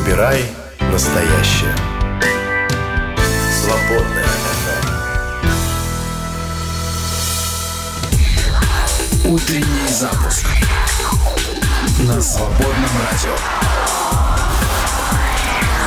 Выбирай настоящее. Свободное Утренний запуск на свободном радио.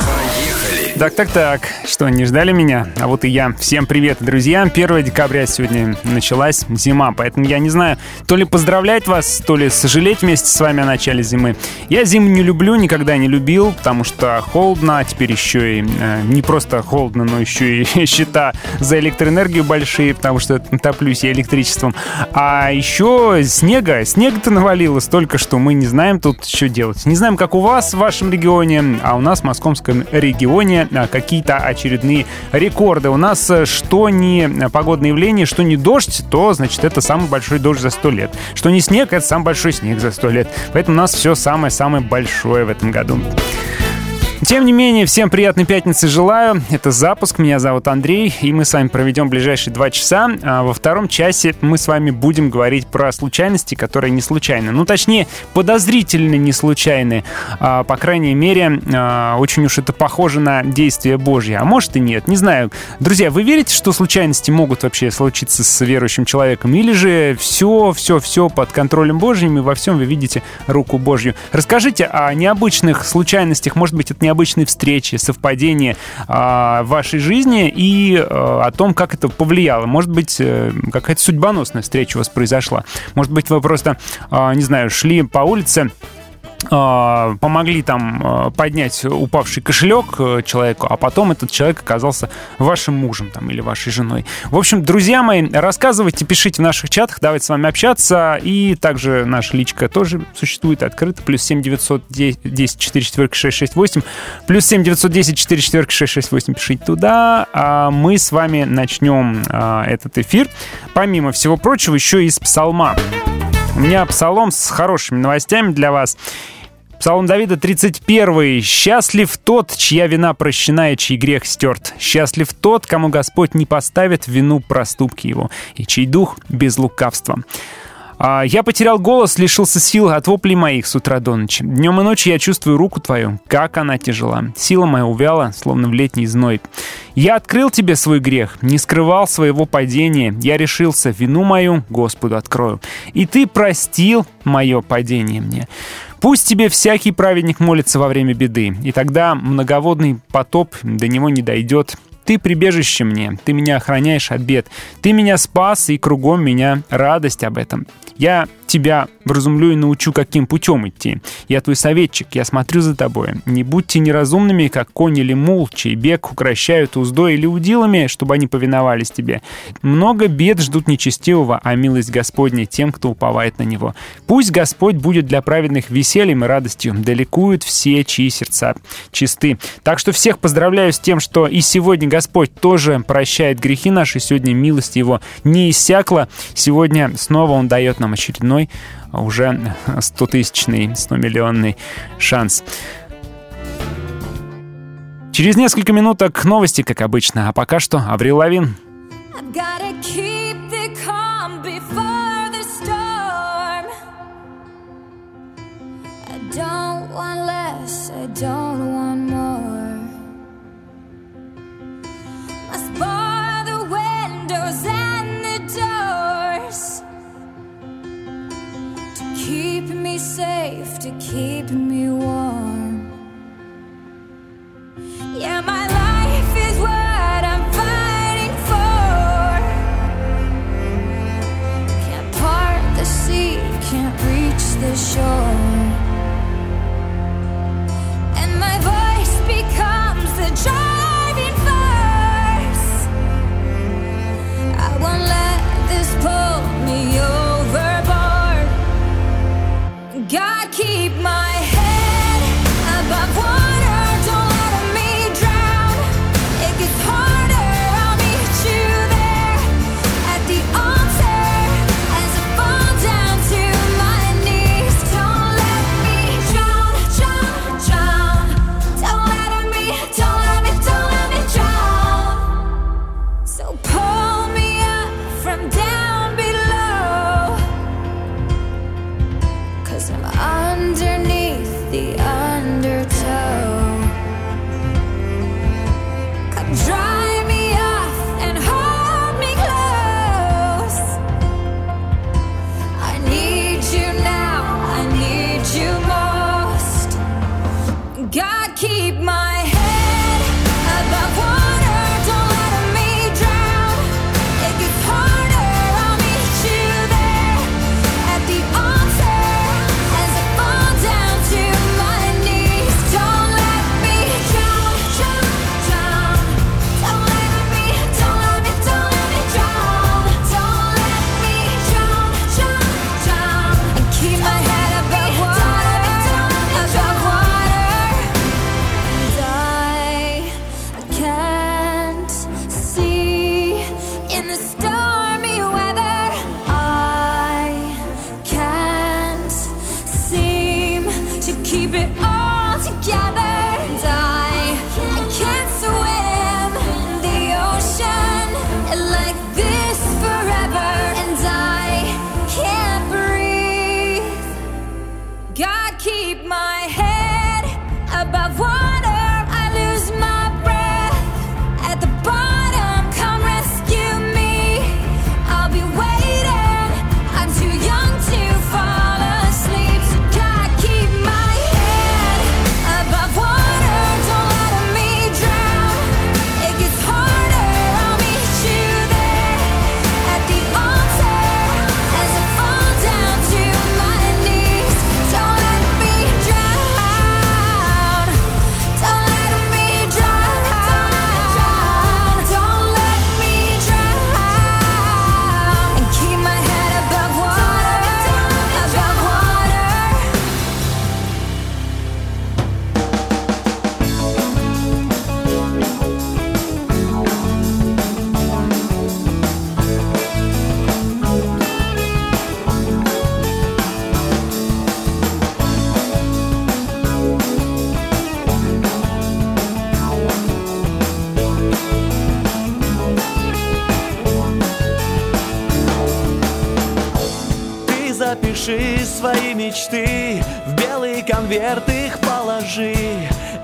Поехали! Так, так, так. Что, не ждали меня? А вот и я. Всем привет, друзья. 1 декабря сегодня началась зима, поэтому я не знаю, то ли поздравлять вас, то ли сожалеть вместе с вами о начале зимы. Я зиму не люблю, никогда не любил, потому что холодно, а теперь еще и э, не просто холодно, но еще и счета за электроэнергию большие, потому что топлюсь я электричеством. А еще снега, снега-то навалилось столько, что мы не знаем тут что делать. Не знаем, как у вас в вашем регионе, а у нас в Московском регионе а, какие-то очередные рекорды. У нас э, что не погодное явление, что не дождь, то, значит, это самый большой дождь за сто лет. Что не снег, это самый большой снег за сто лет. Поэтому у нас все самое-самое большое в этом году. Тем не менее, всем приятной пятницы желаю. Это запуск, меня зовут Андрей, и мы с вами проведем ближайшие два часа. А во втором часе мы с вами будем говорить про случайности, которые не случайны. Ну, точнее, подозрительно не случайны. А, по крайней мере, а, очень уж это похоже на действие Божье. А может и нет, не знаю. Друзья, вы верите, что случайности могут вообще случиться с верующим человеком? Или же все, все, все под контролем Божьим, и во всем вы видите руку Божью? Расскажите о необычных случайностях, может быть, это не необычные встречи, совпадения э, в вашей жизни и э, о том, как это повлияло. Может быть, э, какая-то судьбоносная встреча у вас произошла. Может быть, вы просто, э, не знаю, шли по улице, а, помогли там а, поднять упавший кошелек э, человеку, а потом этот человек оказался вашим мужем там, или вашей женой. В общем, друзья мои, рассказывайте, пишите в наших чатах, давайте с вами общаться. И также наша личка тоже существует открыто. Плюс 7 910 4 4 6 6 8. Плюс 7 910 4 4 6 6 8. Пишите туда. А мы с вами начнем а, этот эфир. Помимо всего прочего, еще из псалма. У меня псалом с хорошими новостями для вас. Псалом Давида 31. «Счастлив тот, чья вина прощена и чей грех стерт. Счастлив тот, кому Господь не поставит вину проступки его, и чей дух без лукавства». А, я потерял голос, лишился сил от воплей моих с утра до ночи. Днем и ночью я чувствую руку твою, как она тяжела. Сила моя увяла, словно в летний зной. Я открыл тебе свой грех, не скрывал своего падения. Я решился, вину мою Господу открою. И ты простил мое падение мне. Пусть тебе всякий праведник молится во время беды, и тогда многоводный потоп до него не дойдет. Ты прибежище мне, ты меня охраняешь от бед. Ты меня спас, и кругом меня радость об этом. Я тебя вразумлю и научу, каким путем идти. Я твой советчик, я смотрю за тобой. Не будьте неразумными, как конь или мул, чей бег укращают уздой или удилами, чтобы они повиновались тебе. Много бед ждут нечестивого, а милость Господня тем, кто уповает на него. Пусть Господь будет для праведных весельем и радостью, далекуют все, чьи сердца чисты. Так что всех поздравляю с тем, что и сегодня Господь тоже прощает грехи наши, сегодня милость Его не иссякла, сегодня снова Он дает нам очередной мой уже 100-тысячный, 100-миллионный шанс. Через несколько минуток новости, как обычно, а пока что Аврил Лавин. don't want more. Safe, to keep me warm. Yeah, my life is what I'm fighting for. Can't part the sea, can't reach the shore. And my voice becomes the driving God мечты. В белый конверт их положи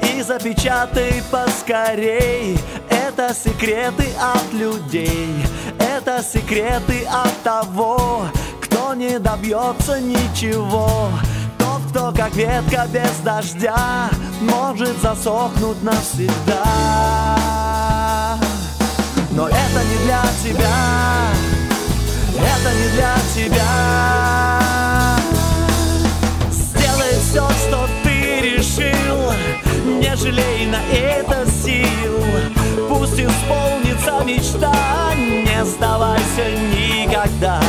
И запечатай поскорей. Это секреты от людей Это секреты от того Кто не добьется ничего. Тот, кто как ветка без дождя Может засохнуть навсегда. Но это не для тебя Это не для тебя Не жалей на это сил. Пусть исполнится мечта. Не сдавайся никогда.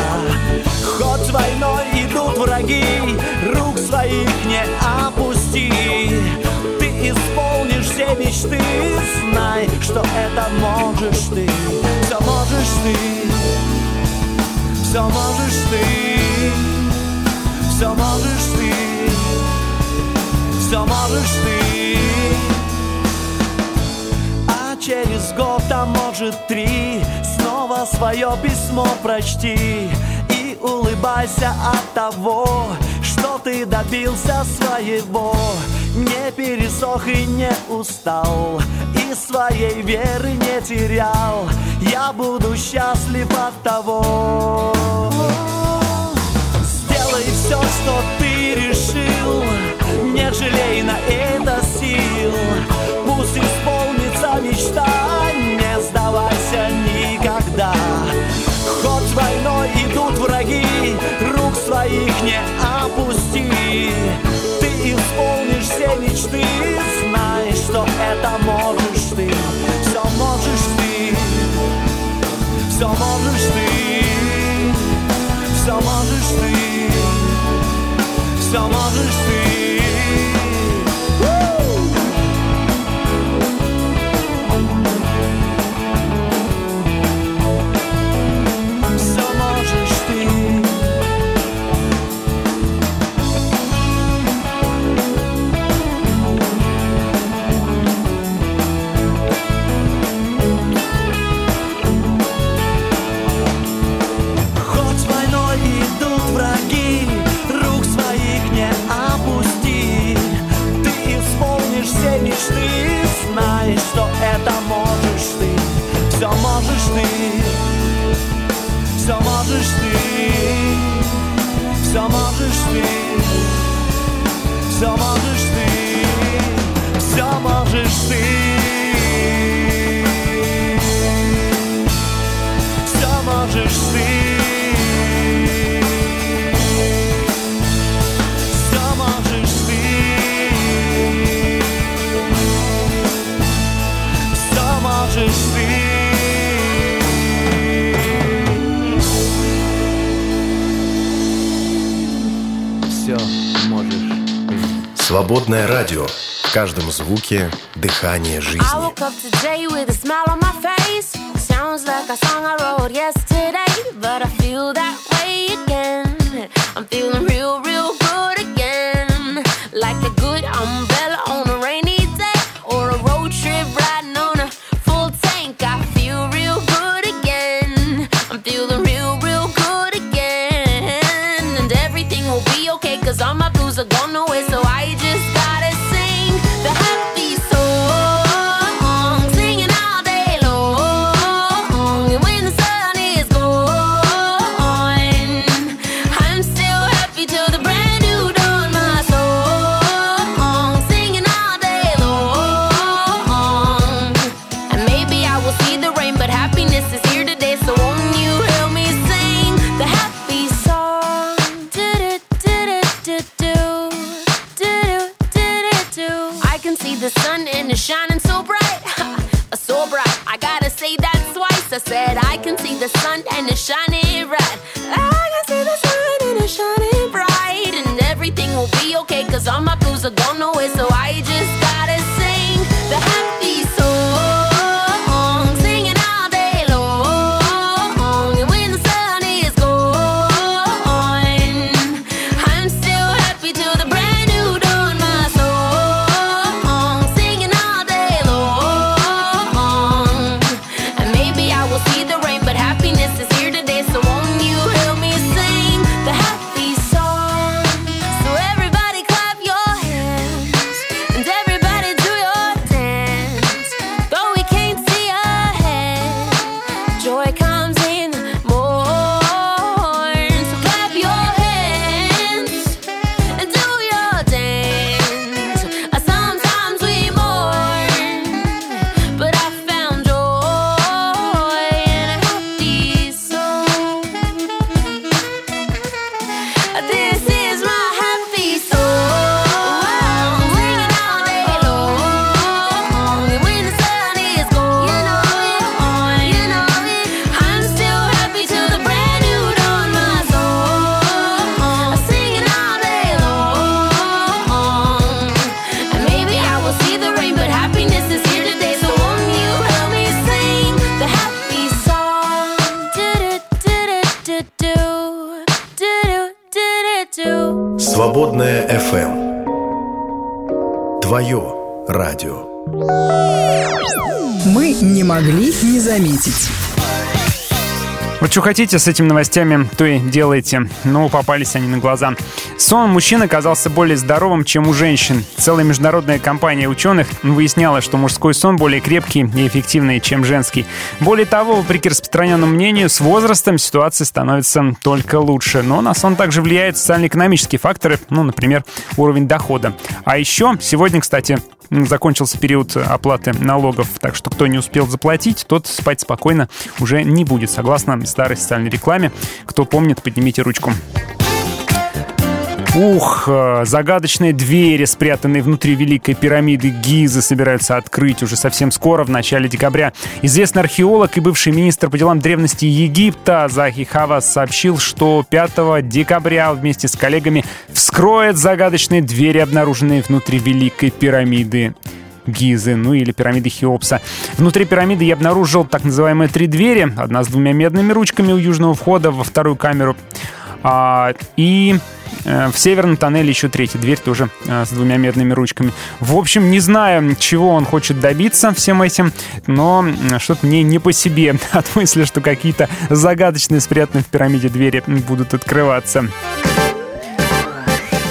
Хоть войной идут враги. Рук своих не опусти. Ты исполнишь все мечты. Знай, что это можешь ты. Все можешь ты. Все можешь ты. Все можешь ты все можешь ты А через год, а может три Снова свое письмо прочти И улыбайся от того Что ты добился своего. Не пересох и не устал И своей веры не терял. Я буду счастлив от того. Сделай все, что ты решил не жалей на это сил. Пусть исполнится мечта. Не сдавайся никогда. Хоть войной идут враги. Рук своих не опусти. Ты исполнишь все мечты. Знай, что это можешь ты. Все можешь ты. Все можешь ты. Все можешь ты. Все можешь ты можешь ты, все можешь все можешь. Свободное радио. В каждом звуке дыхание жизни. Sounds like a song I wrote yesterday, but I feel that way again. I'm feeling real, real good again, like a good umbrella. Что хотите с этими новостями, то и делайте. Но попались они на глаза. Сон мужчин оказался более здоровым, чем у женщин. Целая международная компания ученых выясняла, что мужской сон более крепкий и эффективный, чем женский. Более того, вопреки распространенному мнению, с возрастом ситуация становится только лучше. Но на сон также влияют социально-экономические факторы, ну, например, уровень дохода. А еще сегодня, кстати, закончился период оплаты налогов, так что кто не успел заплатить, тот спать спокойно уже не будет, согласно старой социальной рекламе. Кто помнит, поднимите ручку. Ух, э, загадочные двери, спрятанные внутри Великой пирамиды Гизы, собираются открыть уже совсем скоро, в начале декабря. Известный археолог и бывший министр по делам древности Египта Захи Хавас сообщил, что 5 декабря вместе с коллегами вскроет загадочные двери, обнаруженные внутри Великой пирамиды. Гизы, ну или пирамиды Хеопса. Внутри пирамиды я обнаружил так называемые три двери. Одна с двумя медными ручками у южного входа во вторую камеру. А, и э, в северном тоннеле еще третья дверь тоже э, с двумя медными ручками. В общем, не знаю, чего он хочет добиться всем этим, но что-то мне не по себе от мысли, что какие-то загадочные спрятанные в пирамиде двери будут открываться.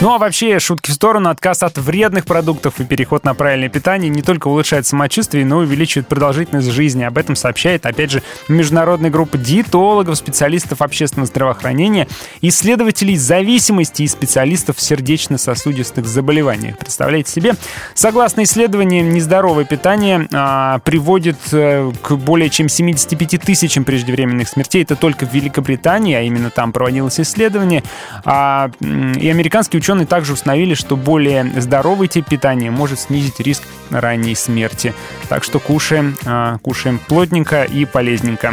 Ну а вообще, шутки в сторону, отказ от вредных продуктов и переход на правильное питание не только улучшает самочувствие, но и увеличивает продолжительность жизни. Об этом сообщает, опять же, международная группа диетологов, специалистов общественного здравоохранения, исследователей зависимости и специалистов в сердечно-сосудистых заболеваниях. Представляете себе? Согласно исследованиям, нездоровое питание а, приводит а, к более чем 75 тысячам преждевременных смертей. Это только в Великобритании, а именно там проводилось исследование. А, и американские ученые также установили, что более здоровый тип питания может снизить риск ранней смерти. Так что кушаем, а, кушаем плотненько и полезненько.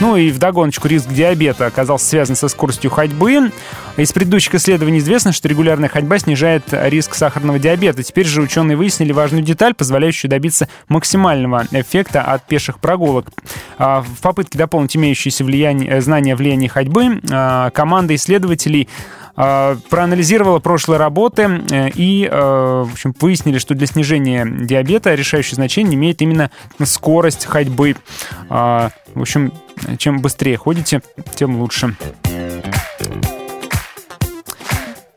Ну и вдогоночку риск диабета оказался связан со скоростью ходьбы. Из предыдущих исследований известно, что регулярная ходьба снижает риск сахарного диабета. Теперь же ученые выяснили важную деталь, позволяющую добиться максимального эффекта от пеших прогулок. А, в попытке дополнить имеющиеся влияние, знания влияния ходьбы, а, команда исследователей проанализировала прошлые работы э, и в общем, выяснили, что для снижения диабета решающее значение имеет именно скорость ходьбы. В общем, чем быстрее ходите, тем лучше.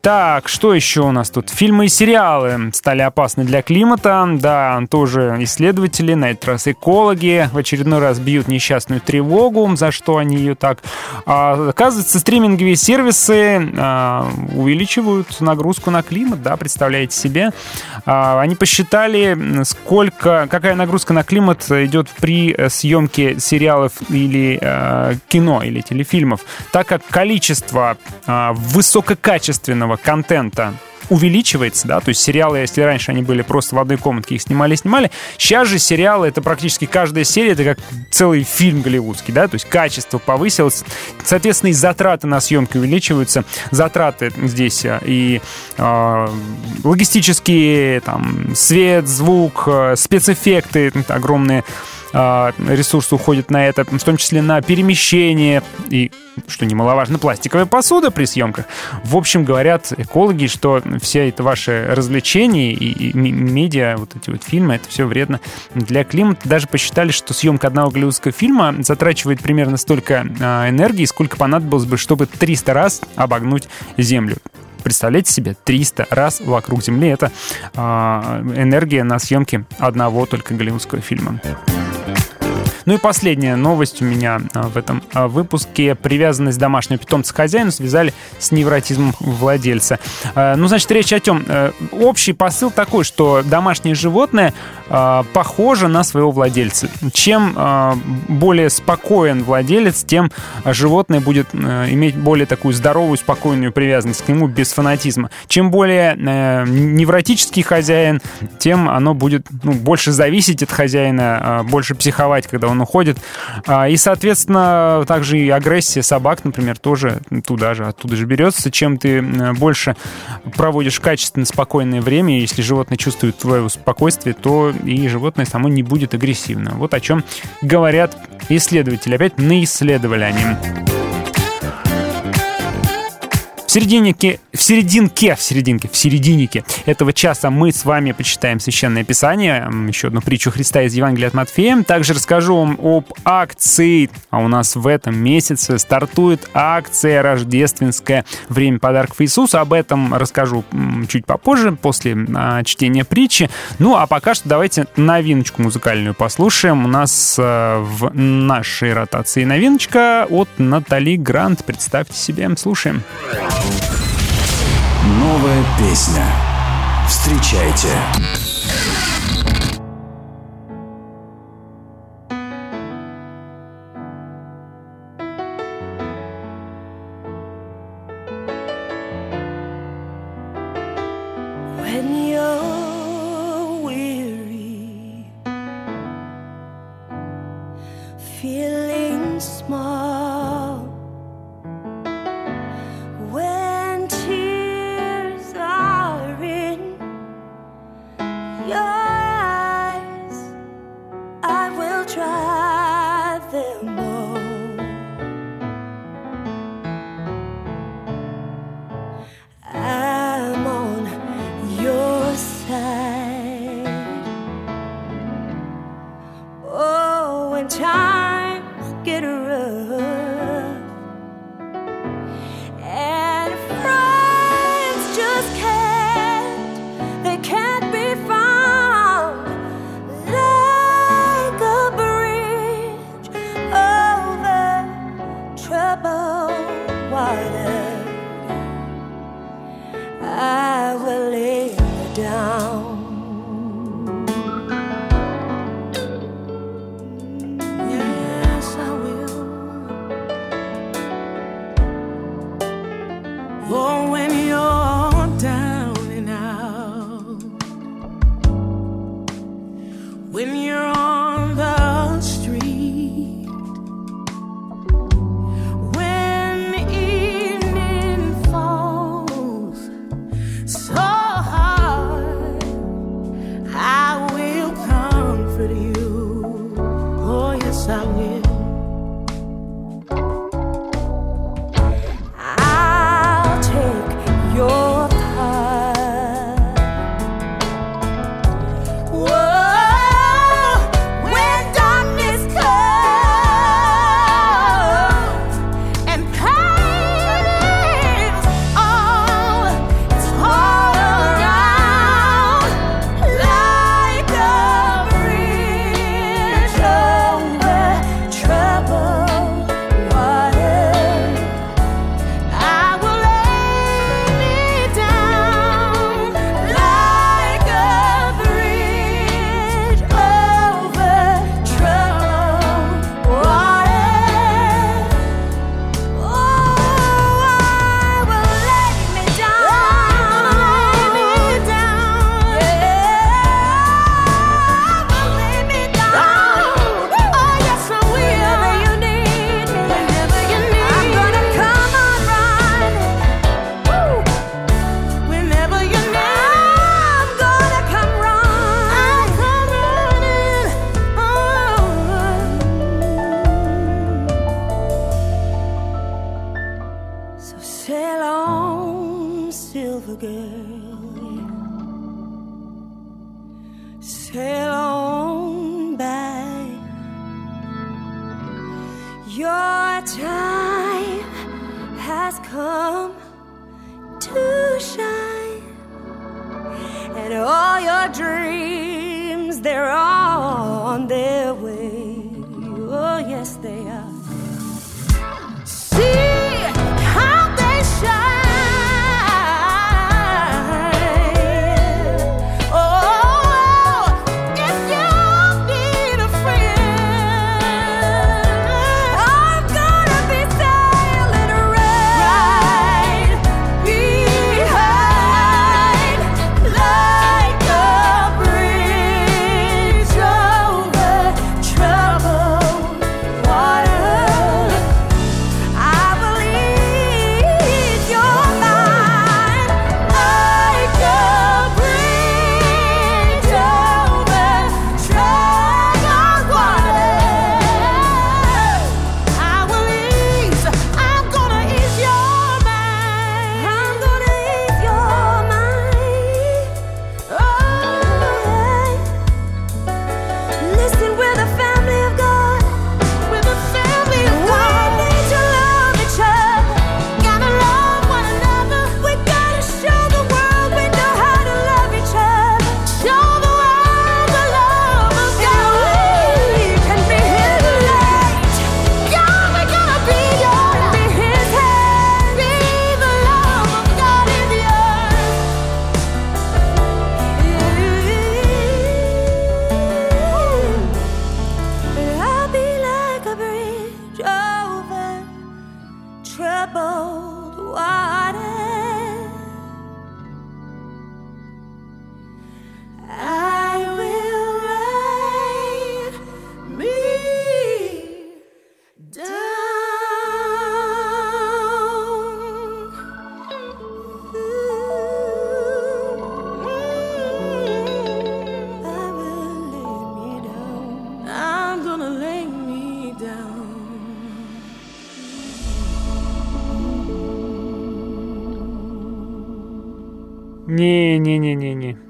Так, что еще у нас тут? Фильмы и сериалы стали опасны для климата. Да, тоже исследователи, на этот раз экологи, в очередной раз бьют несчастную тревогу, за что они ее так. А, оказывается, стриминговые сервисы а, увеличивают нагрузку на климат, да, представляете себе. А, они посчитали, сколько, какая нагрузка на климат идет при съемке сериалов или а, кино, или телефильмов, так как количество а, высококачественного контента увеличивается, да, то есть сериалы, если раньше они были просто в одной комнатке, их снимали-снимали, сейчас же сериалы, это практически каждая серия, это как целый фильм голливудский, да, то есть качество повысилось, соответственно, и затраты на съемки увеличиваются, затраты здесь а, и э, логистические, там, свет, звук, э, спецэффекты огромные, ресурсы уходят на это, в том числе на перемещение и, что немаловажно, пластиковая посуда при съемках. В общем, говорят экологи, что все это ваши развлечения и, медиа, вот эти вот фильмы, это все вредно для климата. Даже посчитали, что съемка одного голливудского фильма затрачивает примерно столько а, энергии, сколько понадобилось бы, чтобы 300 раз обогнуть Землю. Представляете себе, 300 раз вокруг Земли это э, энергия на съемке одного только голливудского фильма. Ну и последняя новость у меня а, в этом а, выпуске. Привязанность домашнего питомца к хозяину связали с невротизмом владельца. А, ну, значит, речь о чем? Э, общий посыл такой, что домашнее животное похоже на своего владельца. Чем более спокоен владелец, тем животное будет э, иметь более такую здоровую, спокойную привязанность к нему без фанатизма. Чем более э, невротический хозяин, тем оно будет ну, больше зависеть от хозяина, больше психовать, когда он он уходит. А, и, соответственно, также и агрессия собак, например, тоже туда же, оттуда же берется. Чем ты больше проводишь качественно спокойное время, если животное чувствует твое спокойствие, то и животное само не будет агрессивно. Вот о чем говорят исследователи. Опять наисследовали они. В серединке, в серединке, в серединке, в серединнике этого часа мы с вами почитаем Священное Писание, еще одну притчу Христа из Евангелия от Матфея. Также расскажу вам об акции, а у нас в этом месяце стартует акция рождественская «Время подарков Иисуса». Об этом расскажу чуть попозже, после а, чтения притчи. Ну, а пока что давайте новиночку музыкальную послушаем. У нас а, в нашей ротации новиночка от Натали Грант. Представьте себе, слушаем. Слушаем. Новая песня. Встречайте.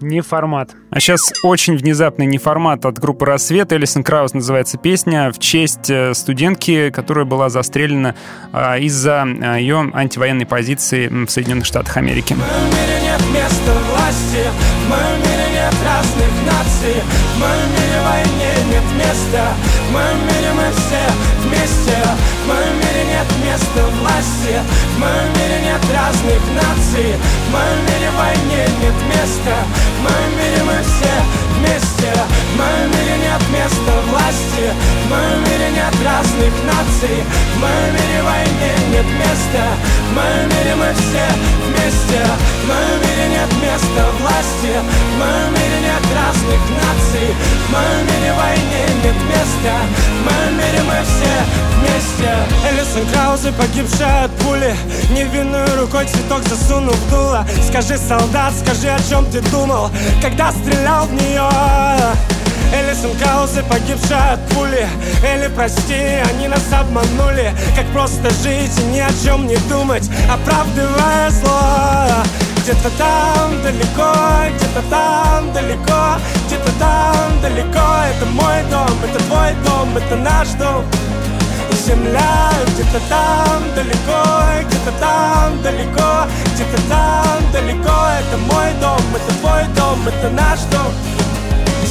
Не формат. А сейчас очень внезапный не формат от группы «Рассвет». Элисон Краус называется песня в честь э, студентки, которая была застрелена а, из-за а, ее антивоенной позиции в Соединенных Штатах Америки. В моем мире нет места власти, в моем мире нет разных наций, в моем мире войне нет места, в моем мире мы все вместе, в моем мире нет места власти, в моем мире нет разных наций, в моем мире войне нет места, в моем мире мы все вместе В моем мире нет места власти В моем мире нет разных наций В моем мире войне нет места В моем мире мы все вместе В моем мире нет места власти В моем мире нет разных наций. В моем мире войне нет места. В моем мире мы все вместе. Элисон Краузе погибшая от пули. Невинную рукой цветок засунув в дуло. Скажи, солдат, скажи, о чем ты думал Когда стрелял в нее? Элисон Краузе слезы погибшие от пули. Или прости, они нас обманули. Как просто жить и ни о чем не думать Оправдывая зло где-то там далеко, где-то там далеко, где-то там далеко. Это мой дом, это твой дом, это наш дом. Земля где-то там далеко, где-то там далеко, где-то там далеко. Это мой дом, это твой дом, это наш дом.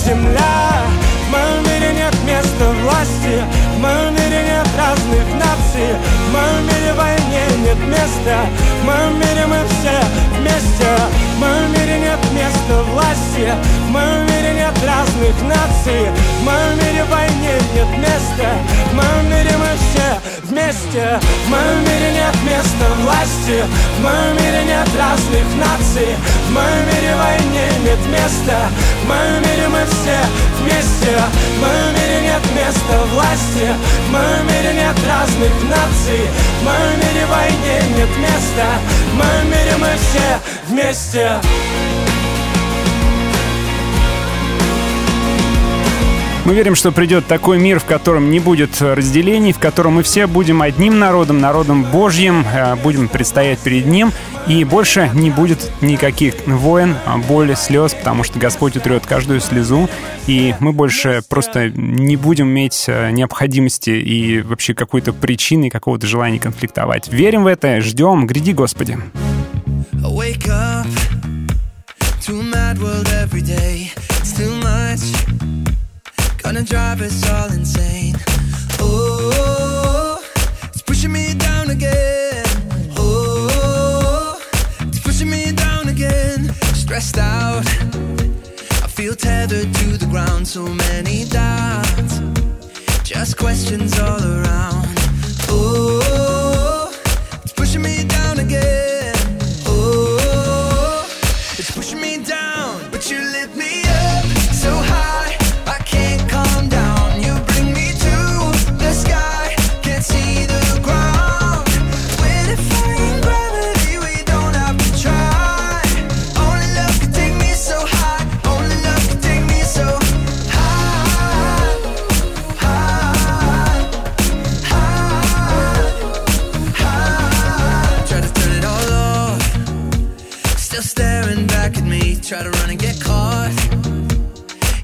Земля в моем мире нет места власти В моем мире нет разных наций. В моем мире войне нет места. В моем мире мы все вместе. В моем мире нет места власти. В моем мире нет разных наций. В моем мире войне нет места. В моем мире мы все вместе. В моем мире нет места власти. В моем мире нет разных наций. В моем мире войне нет места. В моем мире мы все вместе. В моем мире нет места власти. В моем мире нет разных наций. В моем мире войне нет места. В моем мире мы все вместе Мы верим, что придет такой мир, в котором не будет разделений, в котором мы все будем одним народом, народом Божьим, э, будем предстоять перед Ним, и больше не будет никаких войн, боли, слез, потому что Господь утрет каждую слезу, и мы больше просто не будем иметь э, необходимости и вообще какой-то причины, какого-то желания конфликтовать. Верим в это, ждем, гряди, Господи. Wake up mad world every day. It's too much. Gonna drive us all insane. Oh, it's pushing me down again. Oh, it's pushing me down again. Stressed out. I feel tethered to the ground. So many doubts. Just questions all around. Oh, it's pushing me down again. Try to run and get caught.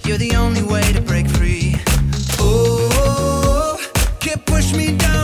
You're the only way to break free. Oh, can't push me down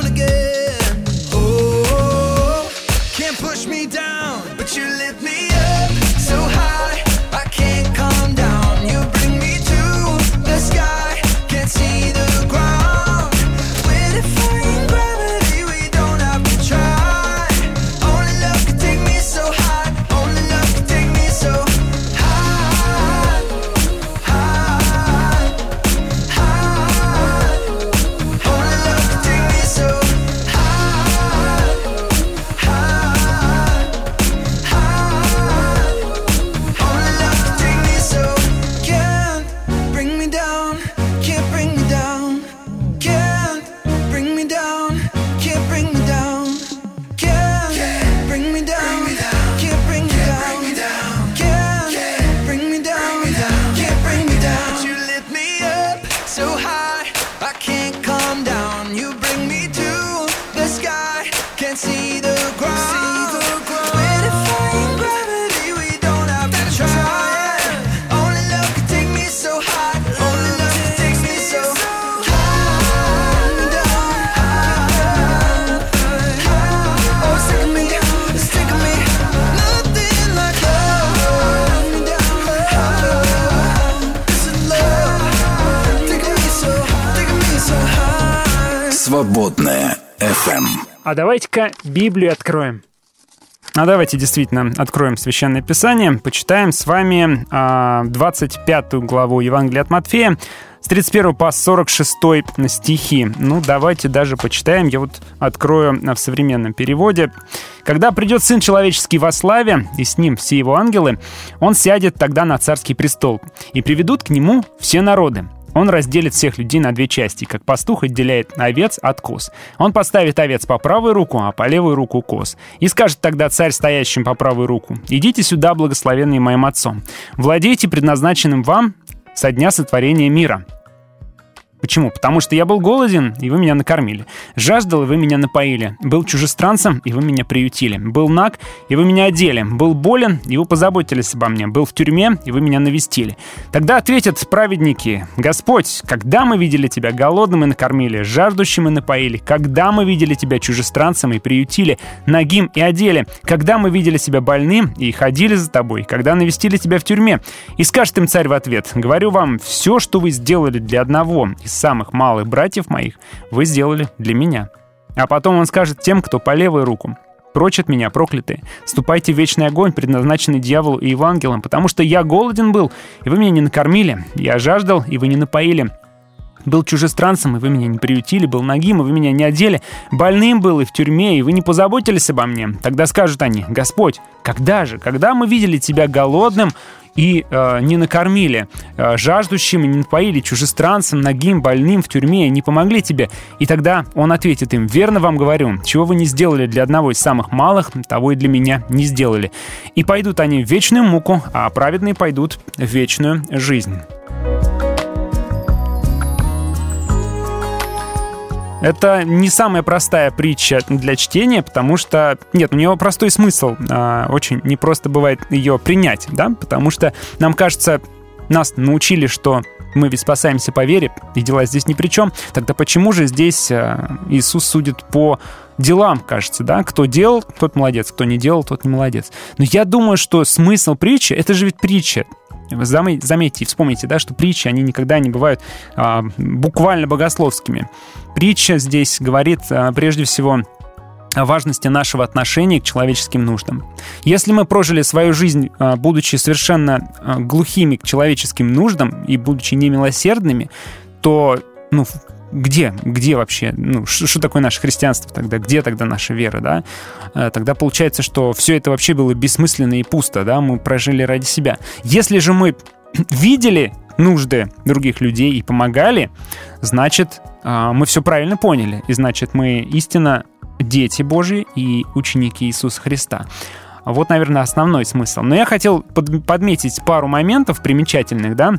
А давайте-ка Библию откроем. А давайте действительно откроем Священное Писание, почитаем с вами а, 25 главу Евангелия от Матфея, с 31 по 46 стихи. Ну, давайте даже почитаем. Я вот открою в современном переводе. «Когда придет Сын Человеческий во славе, и с ним все его ангелы, он сядет тогда на царский престол, и приведут к нему все народы. Он разделит всех людей на две части, как пастух отделяет овец от коз. Он поставит овец по правую руку, а по левую руку коз. И скажет тогда царь, стоящим по правую руку, «Идите сюда, благословенные моим отцом. Владейте предназначенным вам со дня сотворения мира. Почему? Потому что я был голоден, и вы меня накормили. Жаждал, и вы меня напоили. Был чужестранцем, и вы меня приютили. Был наг, и вы меня одели. Был болен, и вы позаботились обо мне. Был в тюрьме, и вы меня навестили. Тогда ответят праведники, Господь, когда мы видели Тебя голодным и накормили, жаждущим и напоили? Когда мы видели Тебя чужестранцем и приютили, нагим и одели? Когда мы видели себя больным и ходили за Тобой? Когда навестили Тебя в тюрьме? И скажет им царь в ответ, говорю вам, все, что вы сделали для одного из самых малых братьев моих вы сделали для меня. А потом он скажет тем, кто по левую руку, Прочь от меня, проклятые. Ступайте в вечный огонь, предназначенный дьяволу и евангелам, потому что я голоден был, и вы меня не накормили. Я жаждал, и вы не напоили. Был чужестранцем, и вы меня не приютили, был нагим, и вы меня не одели, больным был и в тюрьме, и вы не позаботились обо мне. Тогда скажут они, Господь, когда же, когда мы видели тебя голодным, и э, не накормили э, жаждущим, не напоили чужестранцам, ногим, больным в тюрьме, не помогли тебе. И тогда он ответит им, верно вам говорю, чего вы не сделали для одного из самых малых, того и для меня не сделали. И пойдут они в вечную муку, а праведные пойдут в вечную жизнь. Это не самая простая притча для чтения, потому что, нет, у нее простой смысл. А, очень непросто бывает ее принять, да, потому что нам кажется, нас научили, что мы ведь спасаемся по вере, и дела здесь ни при чем. Тогда почему же здесь а, Иисус судит по делам, кажется, да? Кто делал, тот молодец, кто не делал, тот не молодец. Но я думаю, что смысл притчи, это же ведь притча. Заметьте, вспомните, да, что притчи, они никогда не бывают а, буквально богословскими. Притча здесь говорит а, прежде всего о важности нашего отношения к человеческим нуждам. Если мы прожили свою жизнь, а, будучи совершенно а, глухими к человеческим нуждам и будучи немилосердными, то ну, где, где вообще, ну, что такое наше христианство тогда, где тогда наша вера, да? Э, тогда получается, что все это вообще было бессмысленно и пусто, да, мы прожили ради себя. Если же мы видели нужды других людей и помогали, значит, э, мы все правильно поняли, и значит, мы истинно дети Божьи и ученики Иисуса Христа. Вот, наверное, основной смысл. Но я хотел подметить пару моментов примечательных, да,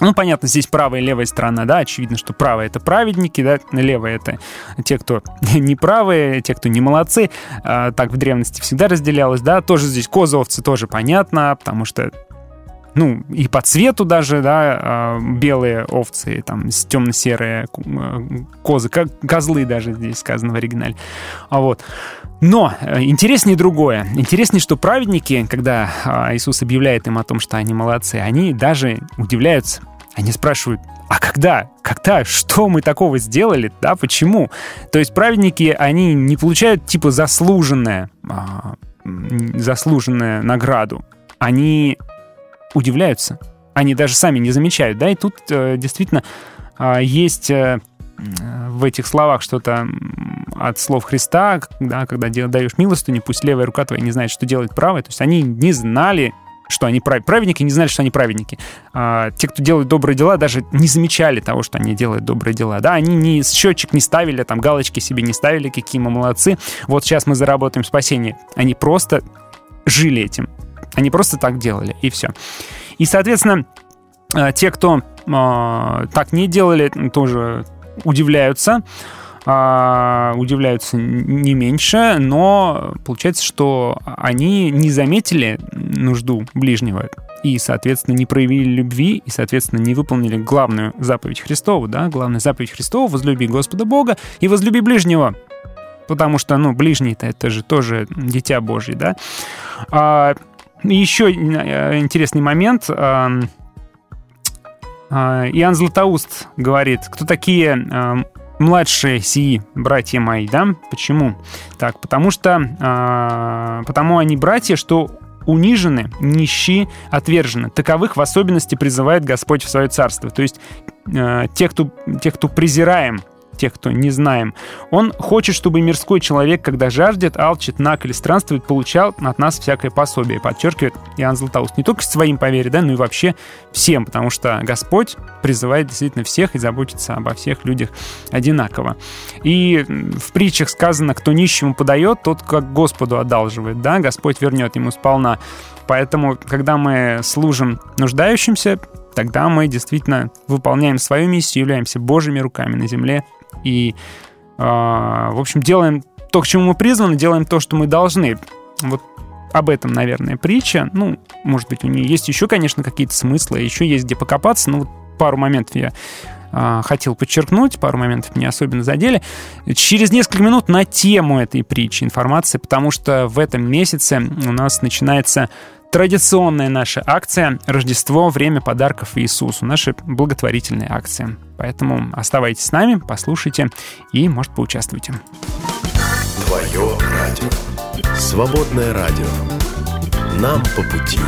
ну, понятно, здесь правая и левая сторона, да, очевидно, что правая — это праведники, да, левая — это те, кто неправые, те, кто не молодцы. А, так в древности всегда разделялось, да, тоже здесь козовцы тоже понятно, потому что ну, и по цвету даже, да, а, белые овцы, там, темно-серые а, козы, козлы даже здесь сказано в оригинале. А вот. Но э, интереснее другое. Интереснее, что праведники, когда Иисус объявляет им о том, что они молодцы, они даже удивляются. Они спрашивают, а когда? Когда? Что мы такого сделали? Да, почему? То есть праведники, они не получают типа заслуженное, а, заслуженную награду. Они удивляются. Они даже сами не замечают, да, и тут э, действительно э, есть э, в этих словах что-то от слов Христа, да, когда даешь милостыню, пусть левая рука твоя не знает, что делает правая. То есть они не знали, что они прав... праведники, не знали, что они праведники. А, те, кто делают добрые дела, даже не замечали того, что они делают добрые дела. Да, они ни счетчик не ставили, там галочки себе не ставили, какие мы молодцы. Вот сейчас мы заработаем спасение. Они просто жили этим. Они просто так делали, и все. И, соответственно, а, те, кто э, так не делали, тоже удивляются а, удивляются не меньше, но получается, что они не заметили нужду ближнего и, соответственно, не проявили любви, и, соответственно, не выполнили главную заповедь Христову, да, главную заповедь Христову — возлюби Господа Бога и возлюби ближнего, потому что, ну, ближний-то это же тоже дитя Божье, да. А, еще э, интересный момент. А, а, Иоанн Златоуст говорит, кто такие младшие сии братья мои, да? Почему? Так, потому что э, потому они братья, что унижены, нищи, отвержены. Таковых в особенности призывает Господь в свое царство. То есть э, те, кто, те, кто презираем тех, кто не знаем. Он хочет, чтобы мирской человек, когда жаждет, алчит, нак или странствует, получал от нас всякое пособие, подчеркивает Иоанн Златоуст. Не только своим по вере, да, но и вообще всем, потому что Господь призывает действительно всех и заботится обо всех людях одинаково. И в притчах сказано, кто нищему подает, тот как Господу одалживает, да, Господь вернет ему сполна. Поэтому, когда мы служим нуждающимся, тогда мы действительно выполняем свою миссию, являемся Божьими руками на земле и, э, в общем, делаем то, к чему мы призваны, делаем то, что мы должны. Вот об этом, наверное, притча. Ну, может быть, у нее есть еще, конечно, какие-то смыслы, еще есть где покопаться, но вот пару моментов я э, хотел подчеркнуть, пару моментов меня особенно задели. Через несколько минут на тему этой притчи информации, потому что в этом месяце у нас начинается традиционная наша акция «Рождество. Время подарков Иисусу». Наша благотворительная акция. Поэтому оставайтесь с нами, послушайте и, может, поучаствуйте. Твое радио. Свободное радио. Нам по пути.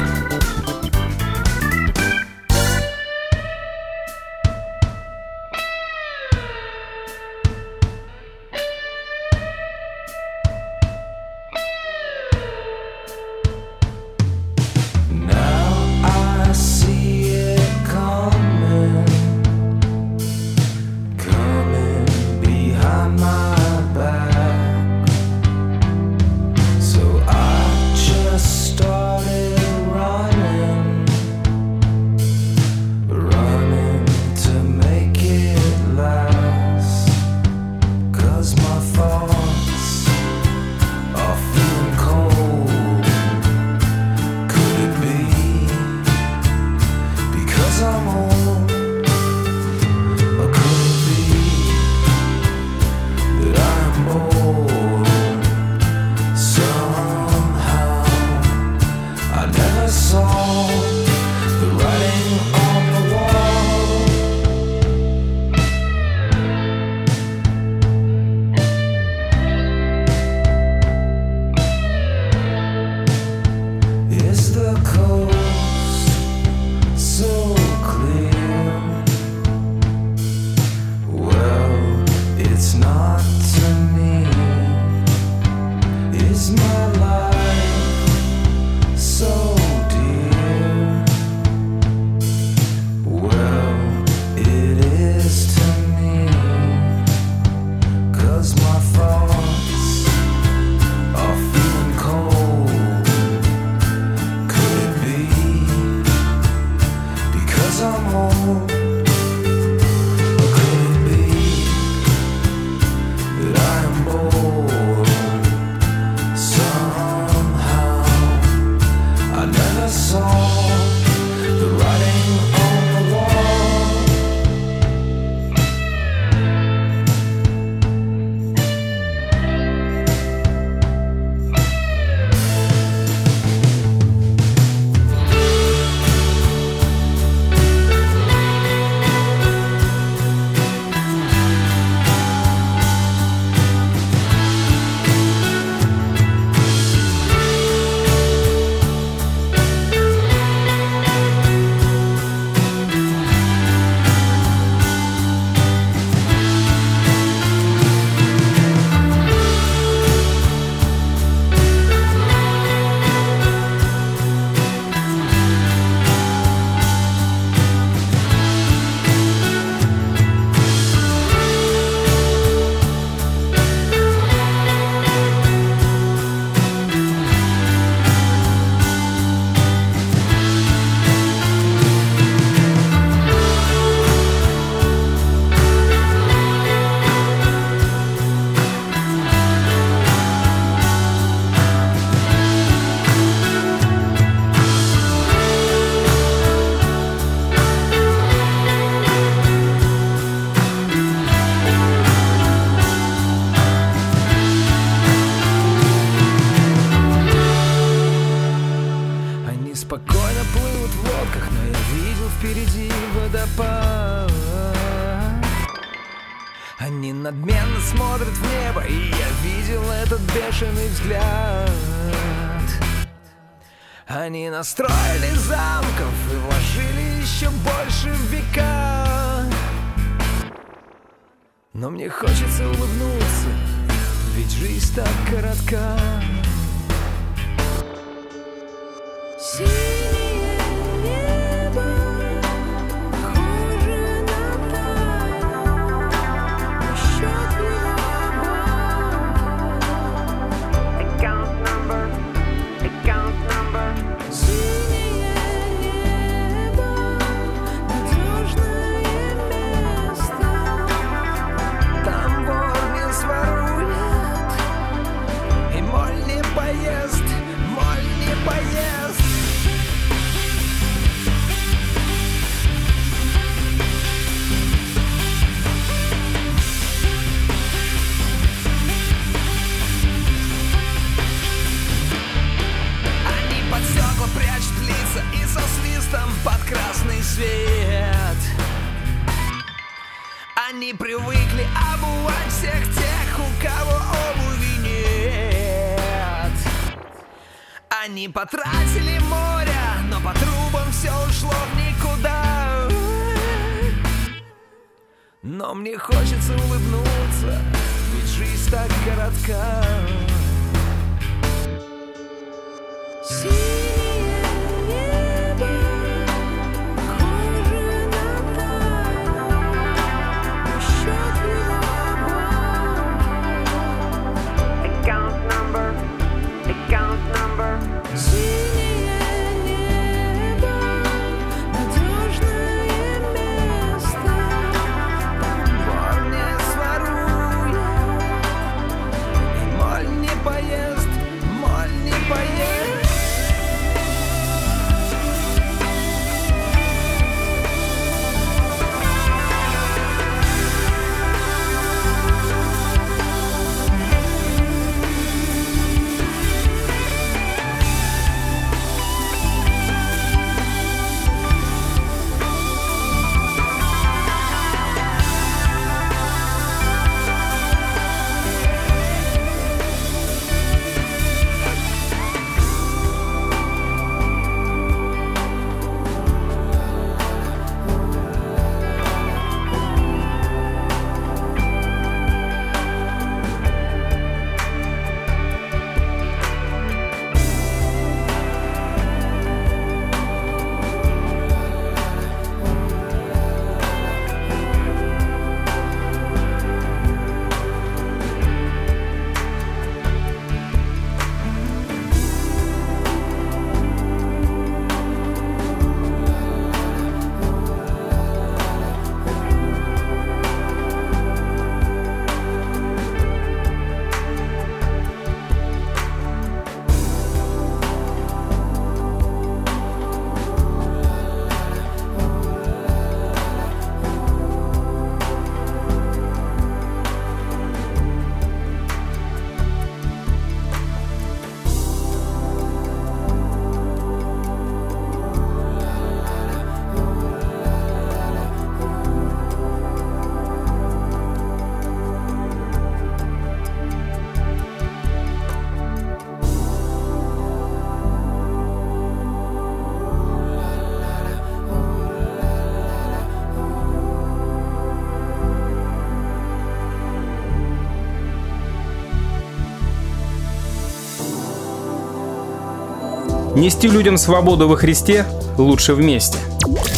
Нести людям свободу во Христе лучше вместе.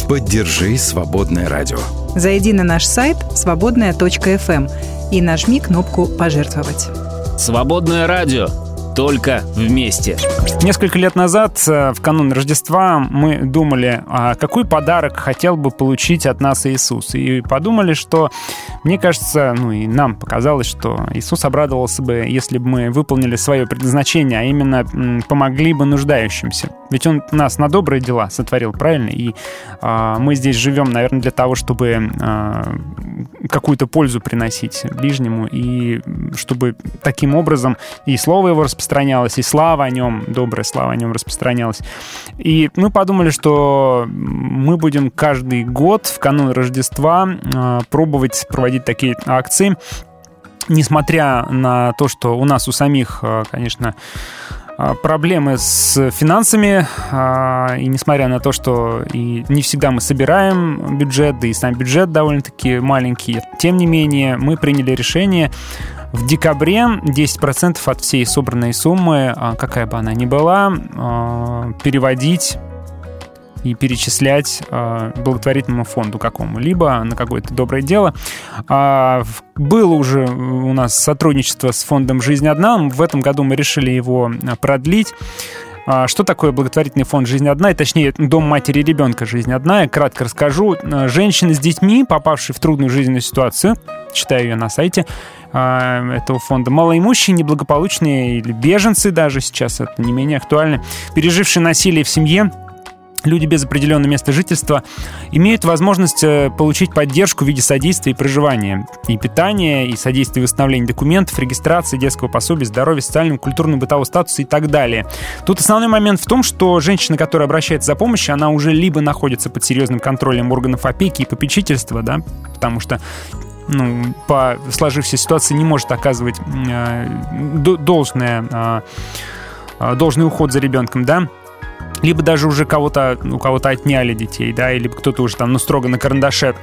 Поддержи «Свободное радио». Зайди на наш сайт свободная.фм и нажми кнопку «Пожертвовать». Свободное радио. Только вместе. Несколько лет назад, э, в канун Рождества, мы думали, а какой подарок хотел бы получить от нас Иисус. И подумали, что, мне кажется, ну и нам показалось, что Иисус обрадовался бы, если бы мы выполнили свое предназначение, а именно помогли бы нуждающимся. Ведь Он нас на добрые дела сотворил, правильно? И а, мы здесь живем, наверное, для того, чтобы а, какую-то пользу приносить ближнему, и чтобы таким образом и слово его распространялось, и слава о нем, добрая слава о нем распространялась. И мы подумали, что мы будем каждый год в канун Рождества а, пробовать проводить такие акции, несмотря на то, что у нас у самих, а, конечно, а, проблемы с финансами, а, и несмотря на то, что и не всегда мы собираем бюджет, да и сам бюджет довольно-таки маленький, тем не менее мы приняли решение в декабре 10% от всей собранной суммы, а, какая бы она ни была, переводить и перечислять э, благотворительному фонду какому-либо на какое-то доброе дело. А, было уже у нас сотрудничество с фондом «Жизнь одна». В этом году мы решили его а, продлить. А, Что такое благотворительный фонд «Жизнь одна», и точнее Дом матери и ребенка «Жизнь одна», я кратко расскажу. А, Женщины с детьми, попавшие в трудную жизненную ситуацию, читаю ее на сайте а, этого фонда, малоимущие, неблагополучные или беженцы даже сейчас, это не менее актуально, пережившие насилие в семье, люди без определенного места жительства имеют возможность э, получить поддержку в виде содействия и проживания, и питания, и содействия в восстановлении документов, регистрации детского пособия, здоровья, социального, культурного, бытового статуса и так далее. Тут основной момент в том, что женщина, которая обращается за помощью, она уже либо находится под серьезным контролем органов опеки и попечительства, да, потому что ну, по сложившейся ситуации не может оказывать э, должное э, должный уход за ребенком, да, либо даже уже кого-то, у кого-то отняли детей, да, или кто-то уже там, ну, строго на карандаше.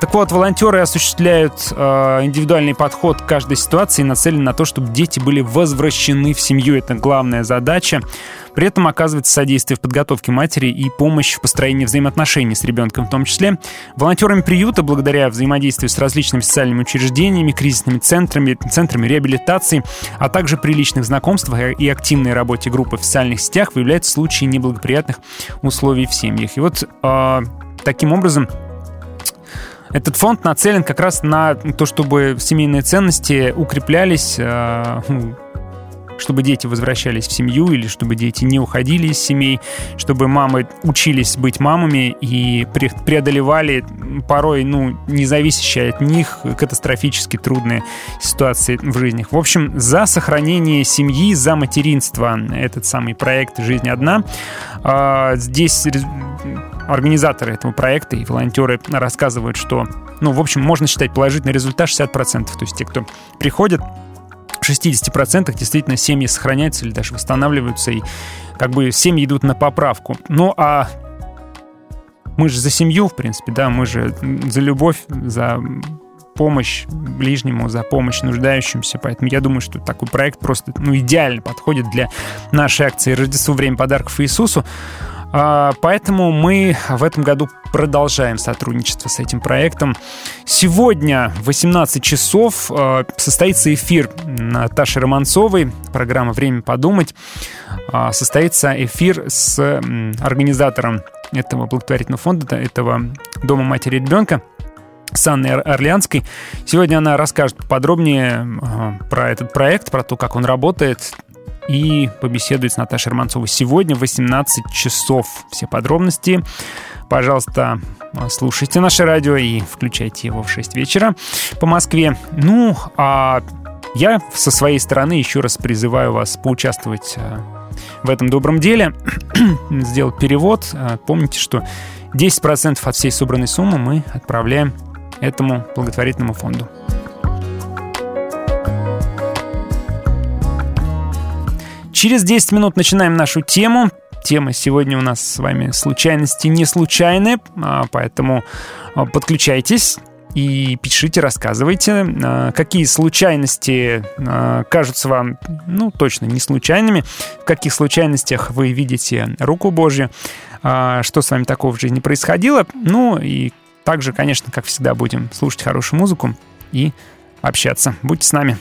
Так вот, волонтеры осуществляют э, индивидуальный подход к каждой ситуации и нацелены на то, чтобы дети были возвращены в семью. Это главная задача. При этом оказывается содействие в подготовке матери и помощь в построении взаимоотношений с ребенком в том числе. Волонтерами приюта, благодаря взаимодействию с различными социальными учреждениями, кризисными центрами, центрами реабилитации, а также при личных знакомствах и активной работе группы в социальных сетях выявляются случаи неблагоприятных условий в семьях. И вот э, таким образом этот фонд нацелен как раз на то, чтобы семейные ценности укреплялись, э, чтобы дети возвращались в семью или чтобы дети не уходили из семей, чтобы мамы учились быть мамами и преодолевали порой, ну, независящие от них катастрофически трудные ситуации в жизни. В общем, за сохранение семьи, за материнство этот самый проект «Жизнь одна». А, здесь организаторы этого проекта и волонтеры рассказывают, что, ну, в общем, можно считать положительный результат 60%. То есть те, кто приходят, в 60% действительно семьи сохраняются или даже восстанавливаются, и как бы семьи идут на поправку. Ну, а мы же за семью, в принципе, да, мы же за любовь, за помощь ближнему, за помощь нуждающимся. Поэтому я думаю, что такой проект просто ну, идеально подходит для нашей акции «Рождество. Время подарков Иисусу». А, поэтому мы в этом году продолжаем сотрудничество с этим проектом. Сегодня в 18 часов а, состоится эфир Наташи Романцовой, программа «Время подумать». А, состоится эфир с организатором этого благотворительного фонда, этого Дома матери и ребенка, с Анной Орлеанской. Сегодня она расскажет подробнее про этот проект, про то, как он работает, и побеседует с Наташей Романцовой сегодня в 18 часов. Все подробности, пожалуйста, слушайте наше радио и включайте его в 6 вечера по Москве. Ну, а я со своей стороны еще раз призываю вас поучаствовать э, в этом добром деле, сделать перевод. Э, помните, что 10% от всей собранной суммы мы отправляем этому благотворительному фонду. Через 10 минут начинаем нашу тему. Тема сегодня у нас с вами случайности не случайные, а, поэтому а, подключайтесь и пишите, рассказывайте, а, какие случайности кажутся вам, ну, точно не случайными, в каких случайностях вы видите руку Божью, что с вами такого в жизни происходило. Ну и также, конечно, как всегда, будем слушать хорошую музыку и общаться. Будьте с нами.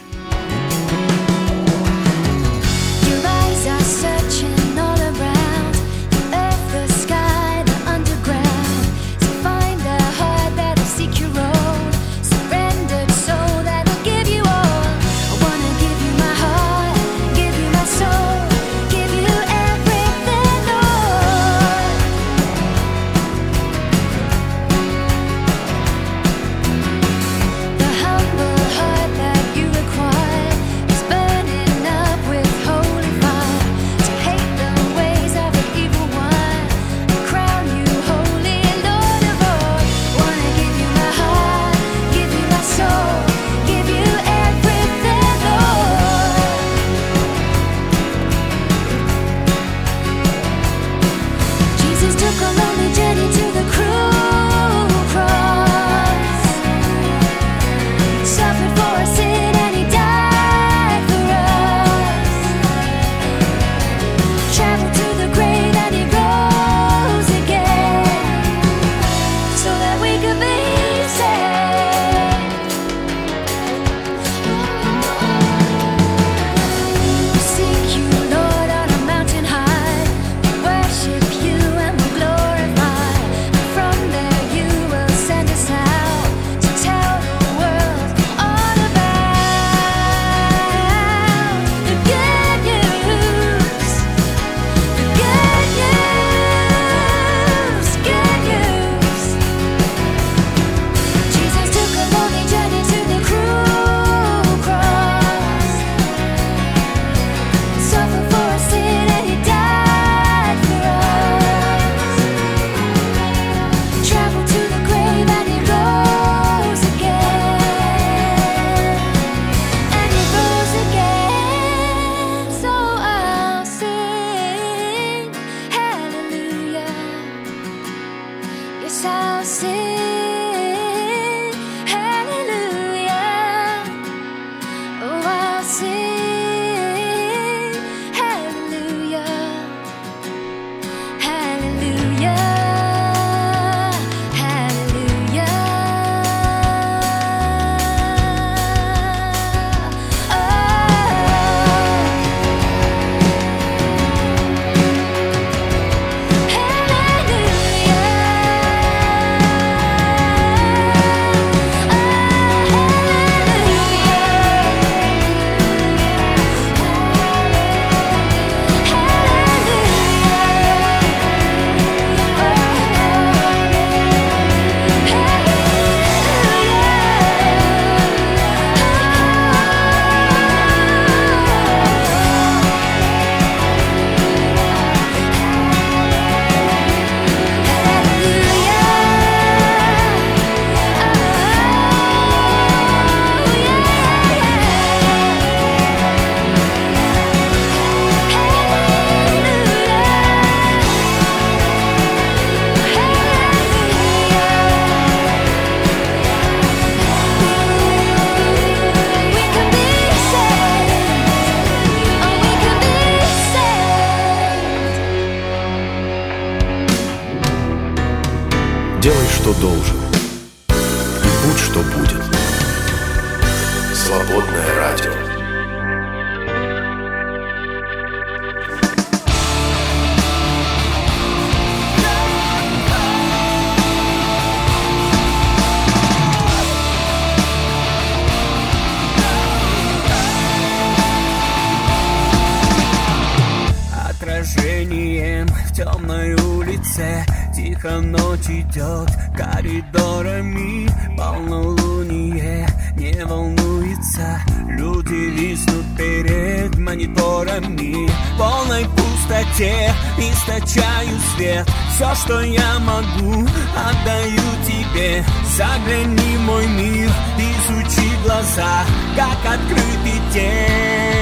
темной улице Тихо ночь идет коридорами Полнолуние не волнуется Люди виснут перед мониторами. В полной пустоте источаю свет. Все, что я могу, отдаю тебе. Загляни в мой мир, изучи глаза Как открытый день.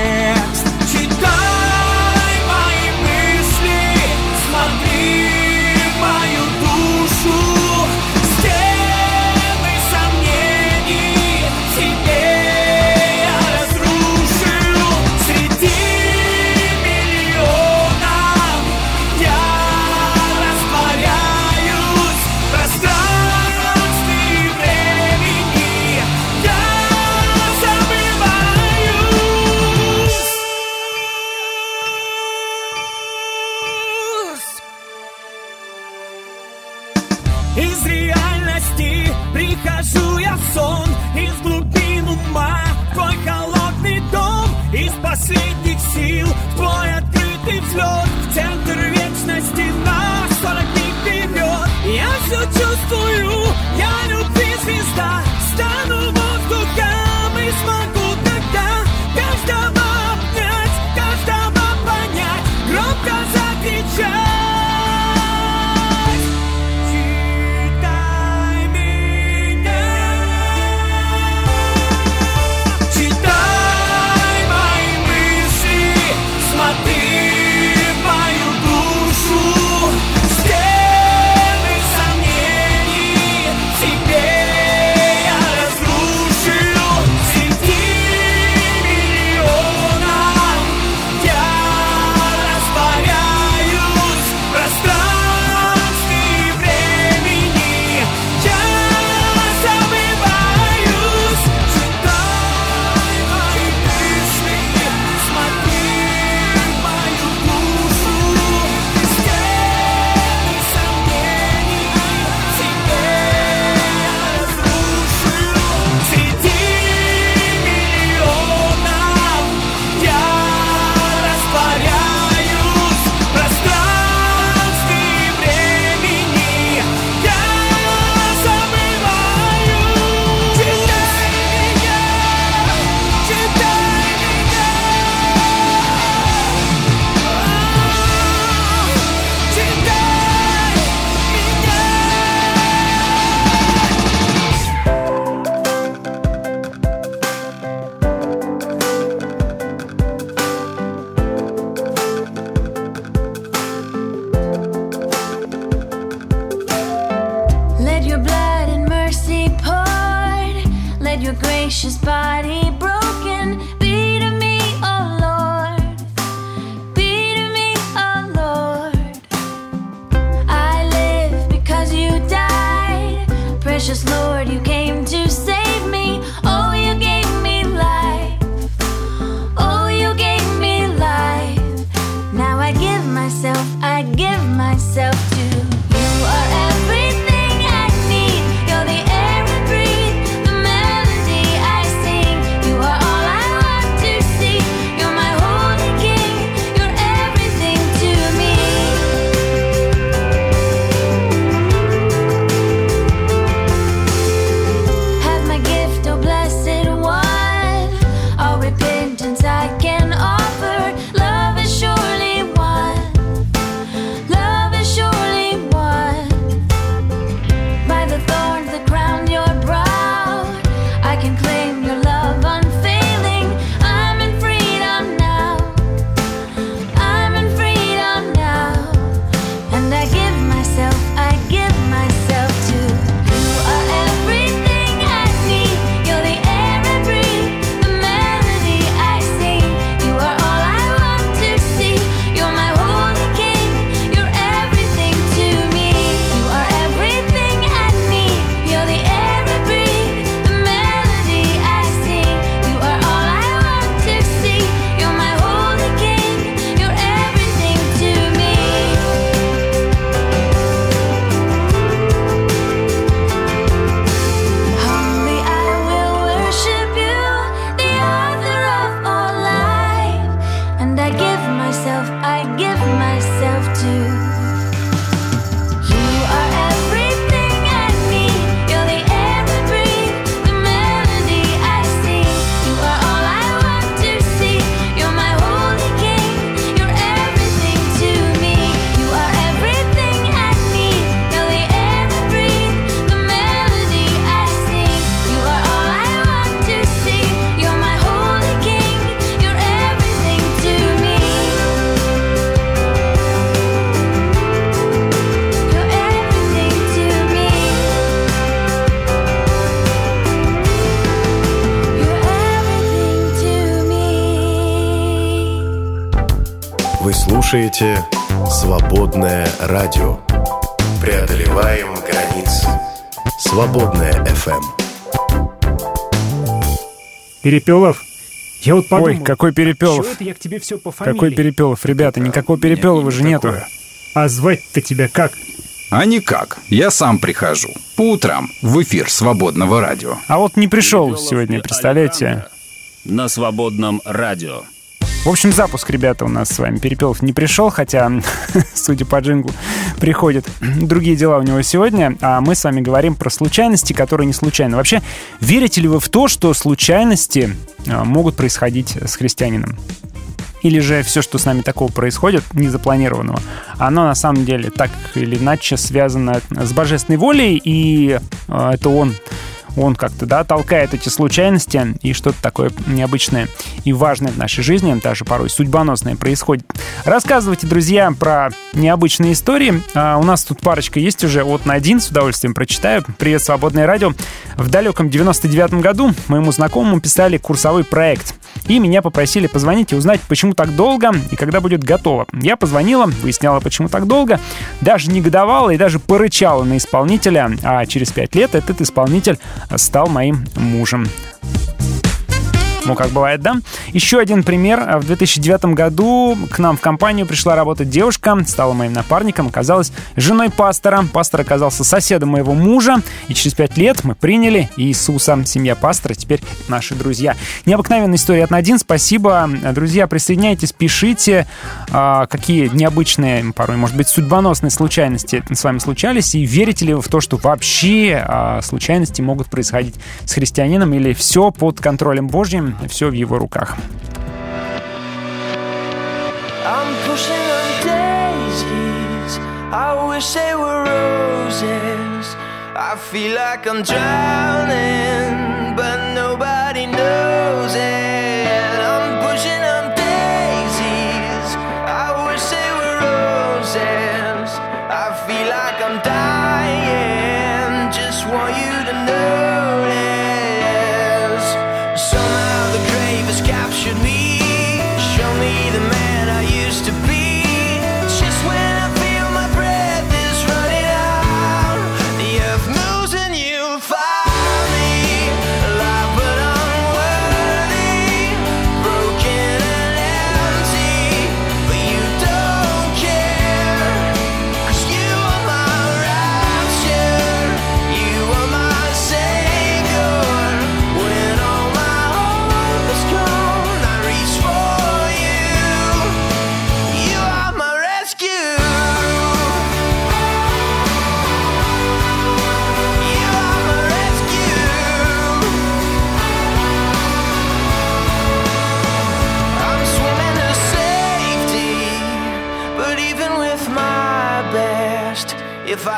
true. твой открытый взлет В центр вечности нас скоро не вперед Я все чувствую, слушаете «Свободное радио». Преодолеваем границы. «Свободное FM. Перепелов, я вот подумал, Ой, какой Перепелов? Это я к тебе все по фамилии? Какой Перепелов? Ребята, никакого Перепелова же нету. А звать-то тебя как? А никак. Я сам прихожу. По утрам в эфир свободного радио. А вот не пришел сегодня, представляете? На свободном радио. В общем, запуск, ребята, у нас с вами. Перепелов не пришел, хотя, судя по джинглу, приходят другие дела у него сегодня. А мы с вами говорим про случайности, которые не случайны. Вообще, верите ли вы в то, что случайности а, могут происходить с христианином? Или же все, что с нами такого происходит, незапланированного, оно на самом деле так или иначе связано с божественной волей, и э, это он он как-то, да, толкает эти случайности, и что-то такое необычное и важное в нашей жизни, даже порой судьбоносное происходит. Рассказывайте, друзья, про необычные истории. А у нас тут парочка есть уже вот на один, с удовольствием прочитаю. Привет, Свободное радио. В далеком 99 году моему знакомому писали курсовой проект. И меня попросили позвонить и узнать, почему так долго и когда будет готово. Я позвонила, выясняла, почему так долго, даже негодовала и даже порычала на исполнителя, а через пять лет этот исполнитель стал моим мужем. Ну, как бывает, да? Еще один пример. В 2009 году к нам в компанию пришла работать девушка, стала моим напарником, оказалась женой пастора. Пастор оказался соседом моего мужа, и через пять лет мы приняли Иисуса. Семья пастора теперь наши друзья. Необыкновенная история от Надин. Спасибо. Друзья, присоединяйтесь, пишите, а, какие необычные, порой, может быть, судьбоносные случайности с вами случались, и верите ли вы в то, что вообще а, случайности могут происходить с христианином, или все под контролем Божьим, все в его руках. I feel like I'm drowning, but nobody knows it.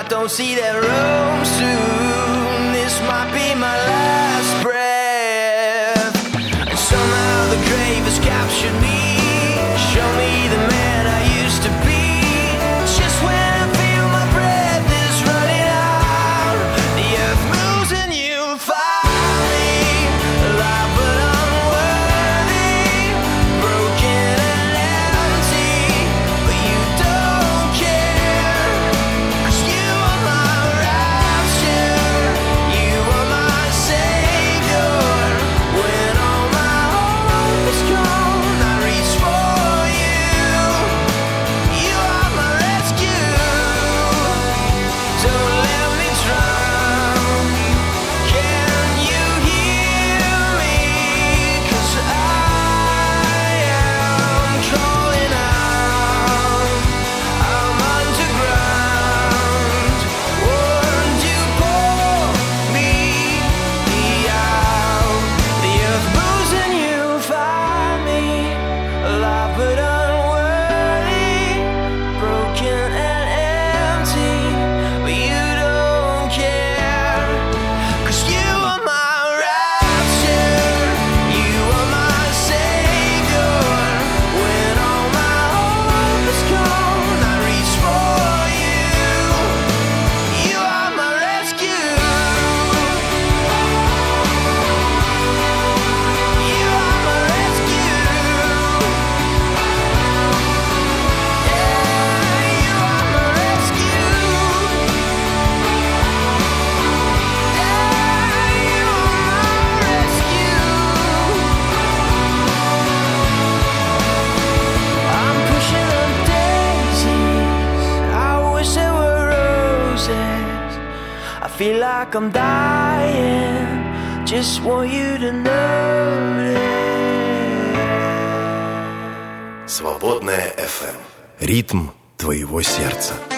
Don't see that room like I'm dying. Just want you to know Свободная FM. Ритм твоего сердца.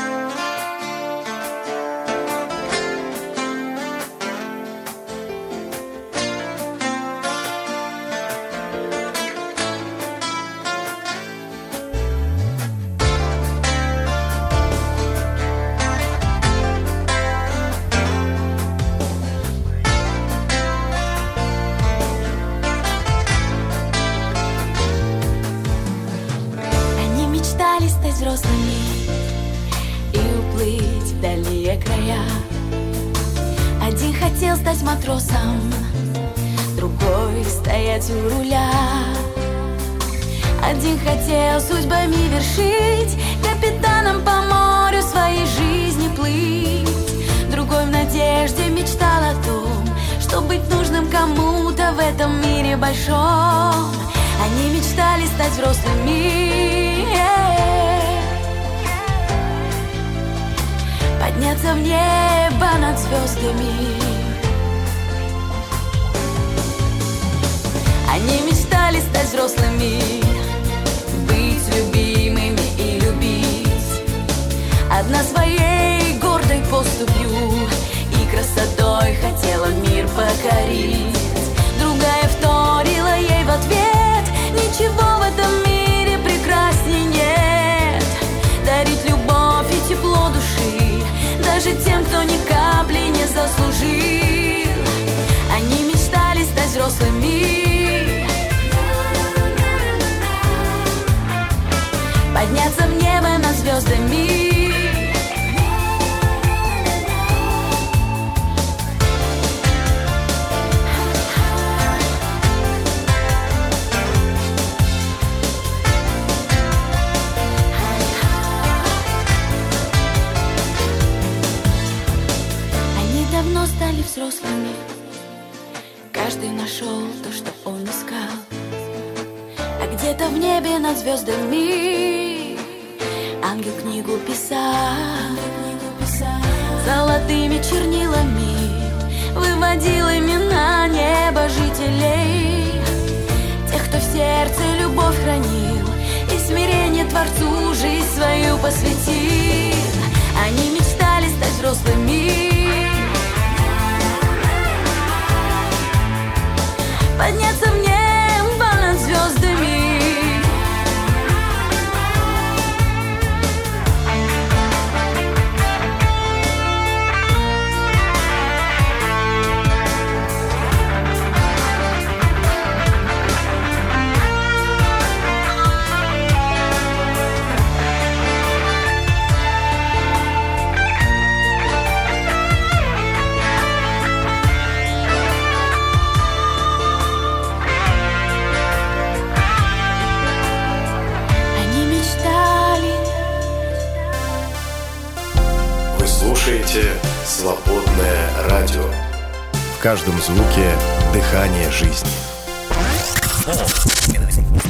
Каждом звуке дыхание жизни.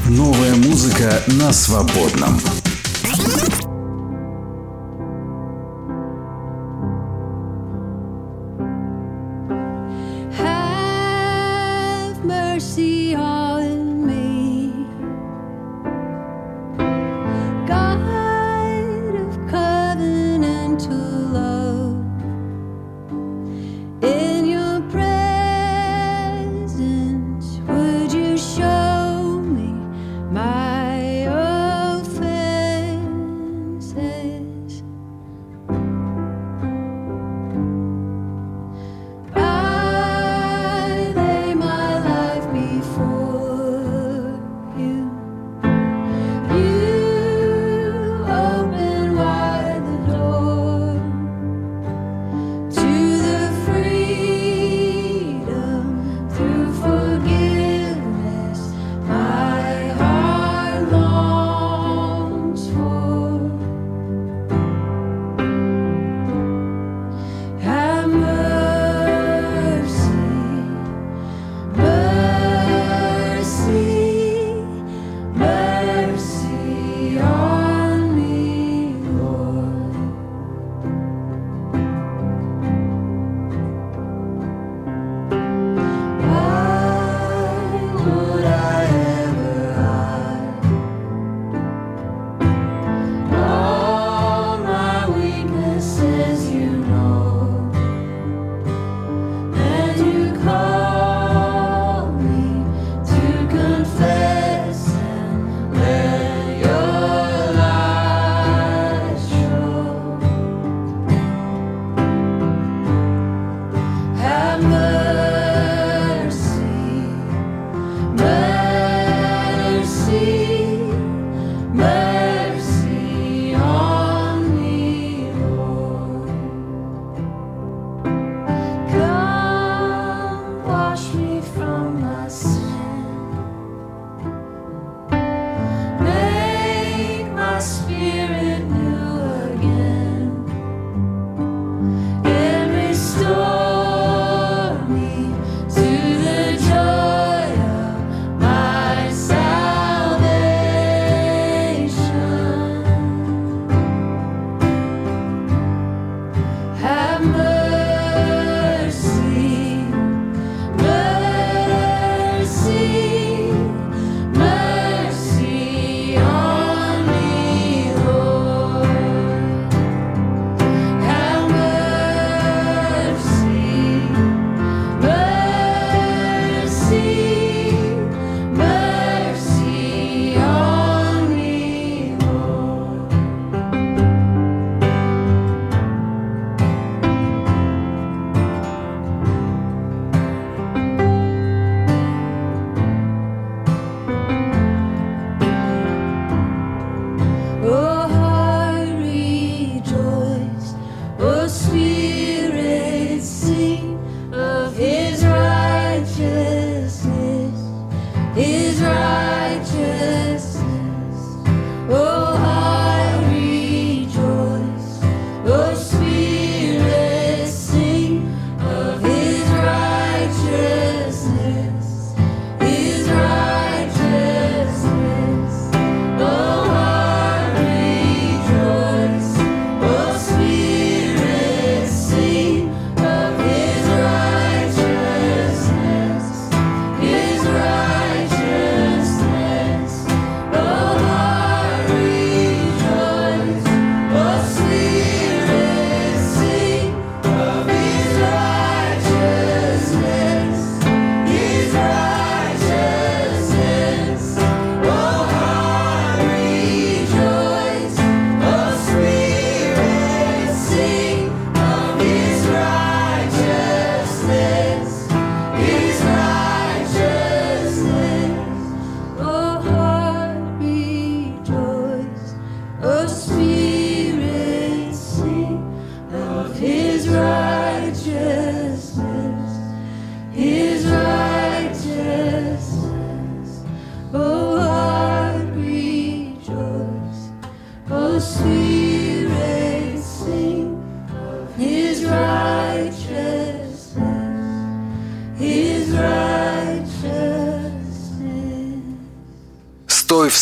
Новая музыка на свободном.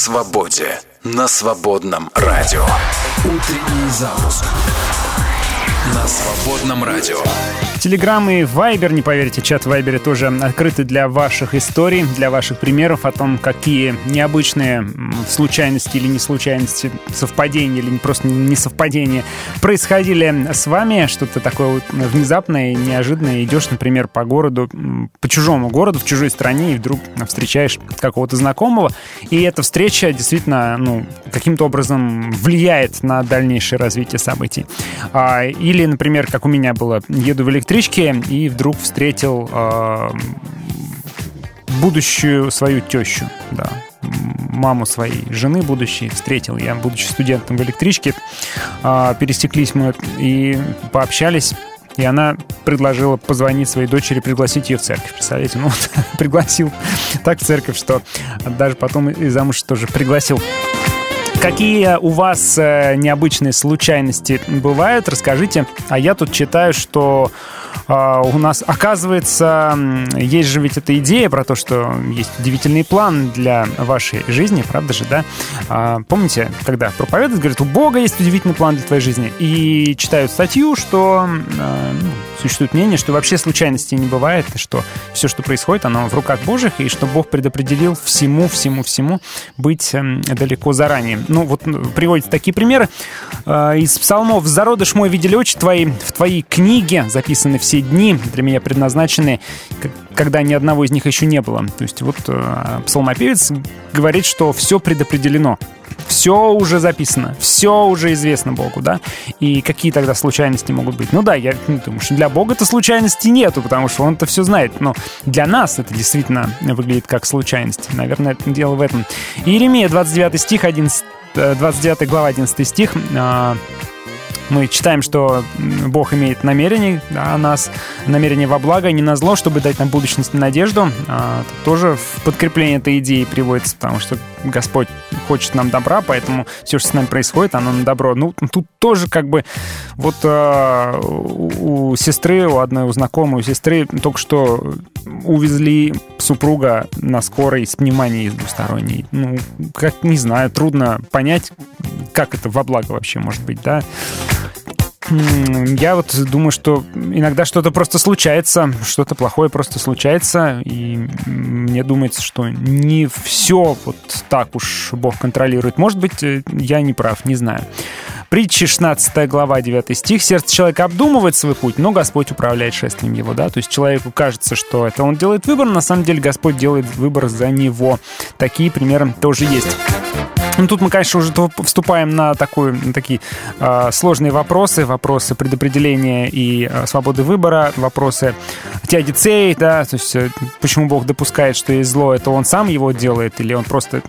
Свободе на свободном радио. Утренний запуск на свободном радио. Телеграм и Вайбер, не поверите, чат в Вайбере тоже открыты для ваших историй, для ваших примеров о том, какие необычные случайности или не случайности, совпадения или просто не совпадения происходили с вами. Что-то такое вот внезапное, неожиданное. Идешь, например, по городу, по чужому городу, в чужой стране, и вдруг встречаешь какого-то знакомого. И эта встреча действительно ну, каким-то образом влияет на дальнейшее развитие событий. А, или, например, как у меня было, еду в электричке, и вдруг встретил э, будущую свою тещу, да, маму своей жены будущей встретил я, будучи студентом в электричке. Э, пересеклись мы и пообщались. И она предложила позвонить своей дочери, пригласить ее в церковь. Представляете, ну вот, пригласил так в церковь, что даже потом и замуж тоже пригласил. Какие у вас э, необычные случайности бывают, расскажите. А я тут читаю, что а, у нас, оказывается, есть же ведь эта идея про то, что есть удивительный план для вашей жизни, правда же, да? А, помните, когда проповедуют, говорят, у Бога есть удивительный план для твоей жизни, и читают статью, что а, ну, существует мнение, что вообще случайностей не бывает, и что все, что происходит, оно в руках Божьих, и что Бог предопределил всему, всему, всему быть эм, далеко заранее. Ну, вот приводят такие примеры. Из псалмов «Зародыш мой видели очи твои, в твоей книге записаны все все дни для меня предназначены, когда ни одного из них еще не было. То есть вот э, псалмопевец говорит, что все предопределено. Все уже записано, все уже известно Богу, да? И какие тогда случайности могут быть? Ну да, я ну, думаю, что для Бога-то случайности нету, потому что он-то все знает. Но для нас это действительно выглядит как случайность. Наверное, дело в этом. Иеремия, 29 стих, 11, 29 э, глава, 11 стих. Мы читаем, что Бог имеет намерение о нас, намерение во благо, не на зло, чтобы дать нам будущность и надежду. А, тоже в подкрепление этой идеи приводится, потому что Господь хочет нам добра, поэтому все, что с нами происходит, оно на добро. Ну, тут тоже как бы вот э, у сестры, у одной у знакомой, у сестры только что увезли супруга на скорой с пневмонией двусторонней. Ну, как, не знаю, трудно понять, как это во благо вообще может быть, да. Я вот думаю, что иногда что-то просто случается, что-то плохое просто случается, и мне думается, что не все вот так уж Бог контролирует. Может быть, э, я не прав, не знаю. Притча 16 глава 9 стих. «Сердце человека обдумывает свой путь, но Господь управляет шествием его». Да? То есть человеку кажется, что это он делает выбор, но на самом деле Господь делает выбор за него. Такие примеры тоже есть. Ну, тут мы, конечно, уже вступаем на, такую, на такие э, сложные вопросы, вопросы предопределения и э, свободы выбора, вопросы теодицеи, да, то есть э, почему Бог допускает, что есть зло, это Он сам его делает, или Он просто,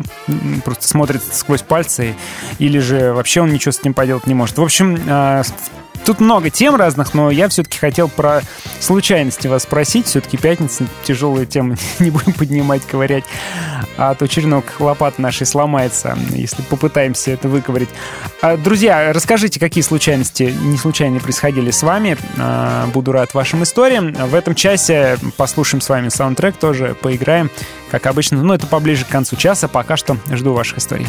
просто смотрит сквозь пальцы, или же вообще Он ничего с этим поделать не может. В общем, э, Тут много тем разных, но я все-таки хотел про случайности вас спросить. Все-таки пятница, тяжелые темы не будем поднимать, ковырять. А то черенок лопат нашей сломается, если попытаемся это выковырять. А, друзья, расскажите, какие случайности не случайно происходили с вами. А, буду рад вашим историям. В этом часе послушаем с вами саундтрек, тоже поиграем, как обычно. Но это поближе к концу часа. Пока что жду ваших историй.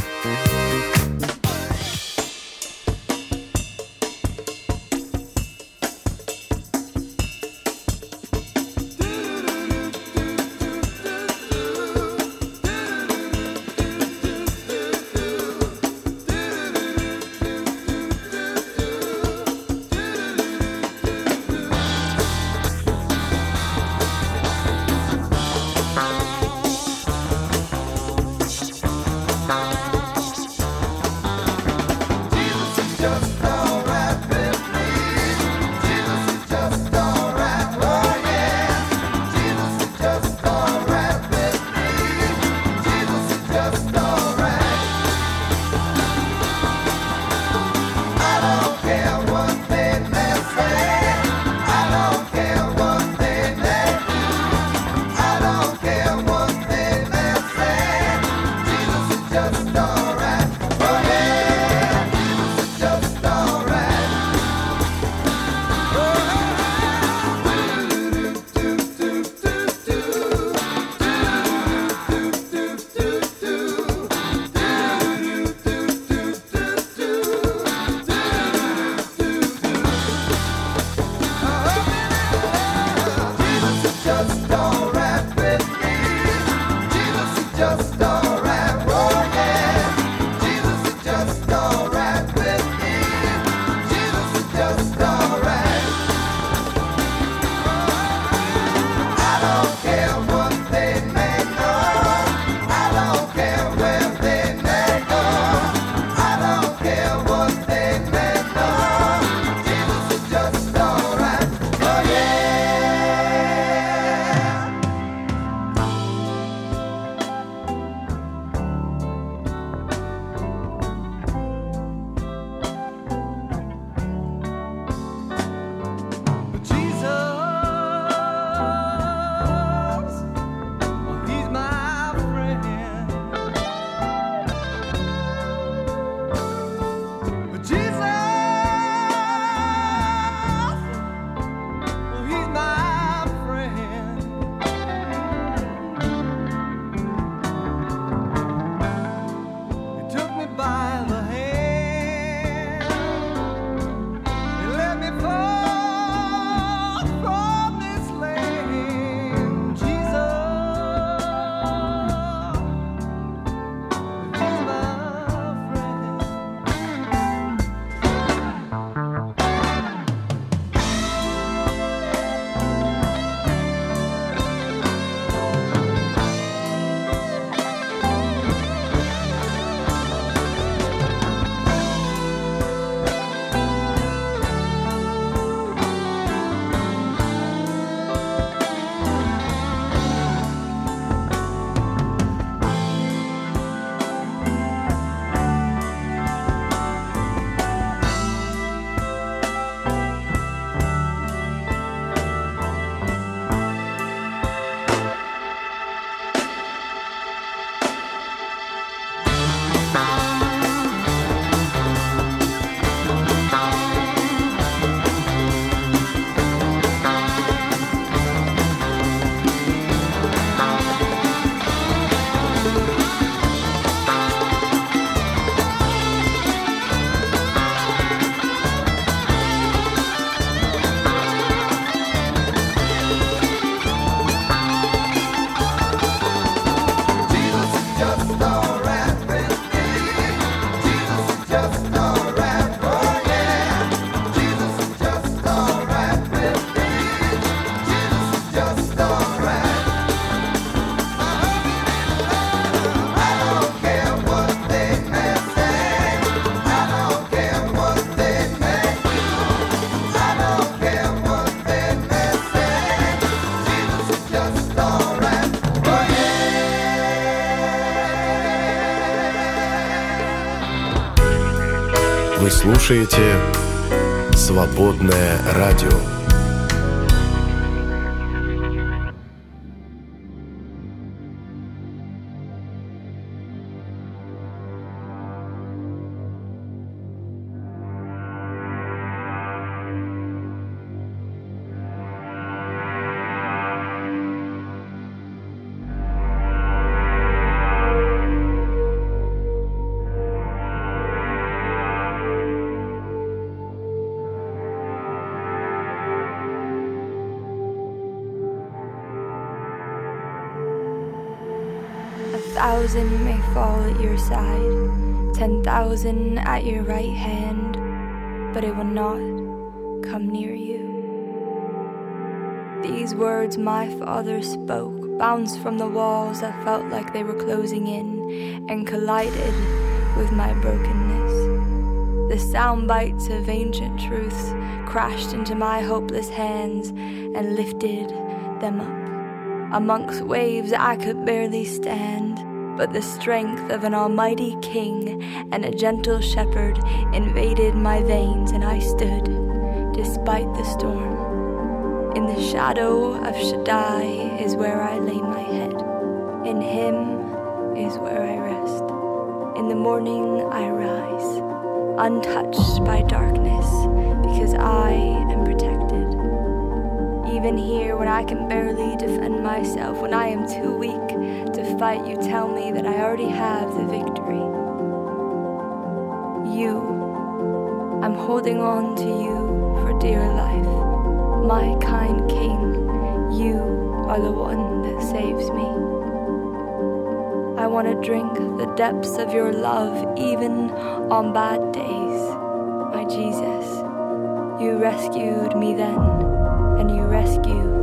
Слушаете «Свободное радио». Thousand may fall at your side, ten thousand at your right hand, but it will not come near you. These words my father spoke bounced from the walls that felt like they were closing in and collided with my brokenness. The sound bites of ancient truths crashed into my hopeless hands and lifted them up. Amongst waves I could barely stand, but the strength of an almighty king and a gentle shepherd invaded my veins, and I stood despite the storm. In the shadow of Shaddai is where I lay my head. In him is where I rest. In the morning I rise, untouched by darkness, because I am protected. Even here, when I can barely defend myself, when I am too weak to fight, you tell me that I already have the victory. You, I'm holding on to you for dear life. My kind king, you are the one that saves me. I want to drink the depths of your love even on bad days. My Jesus, you rescued me then and you rescue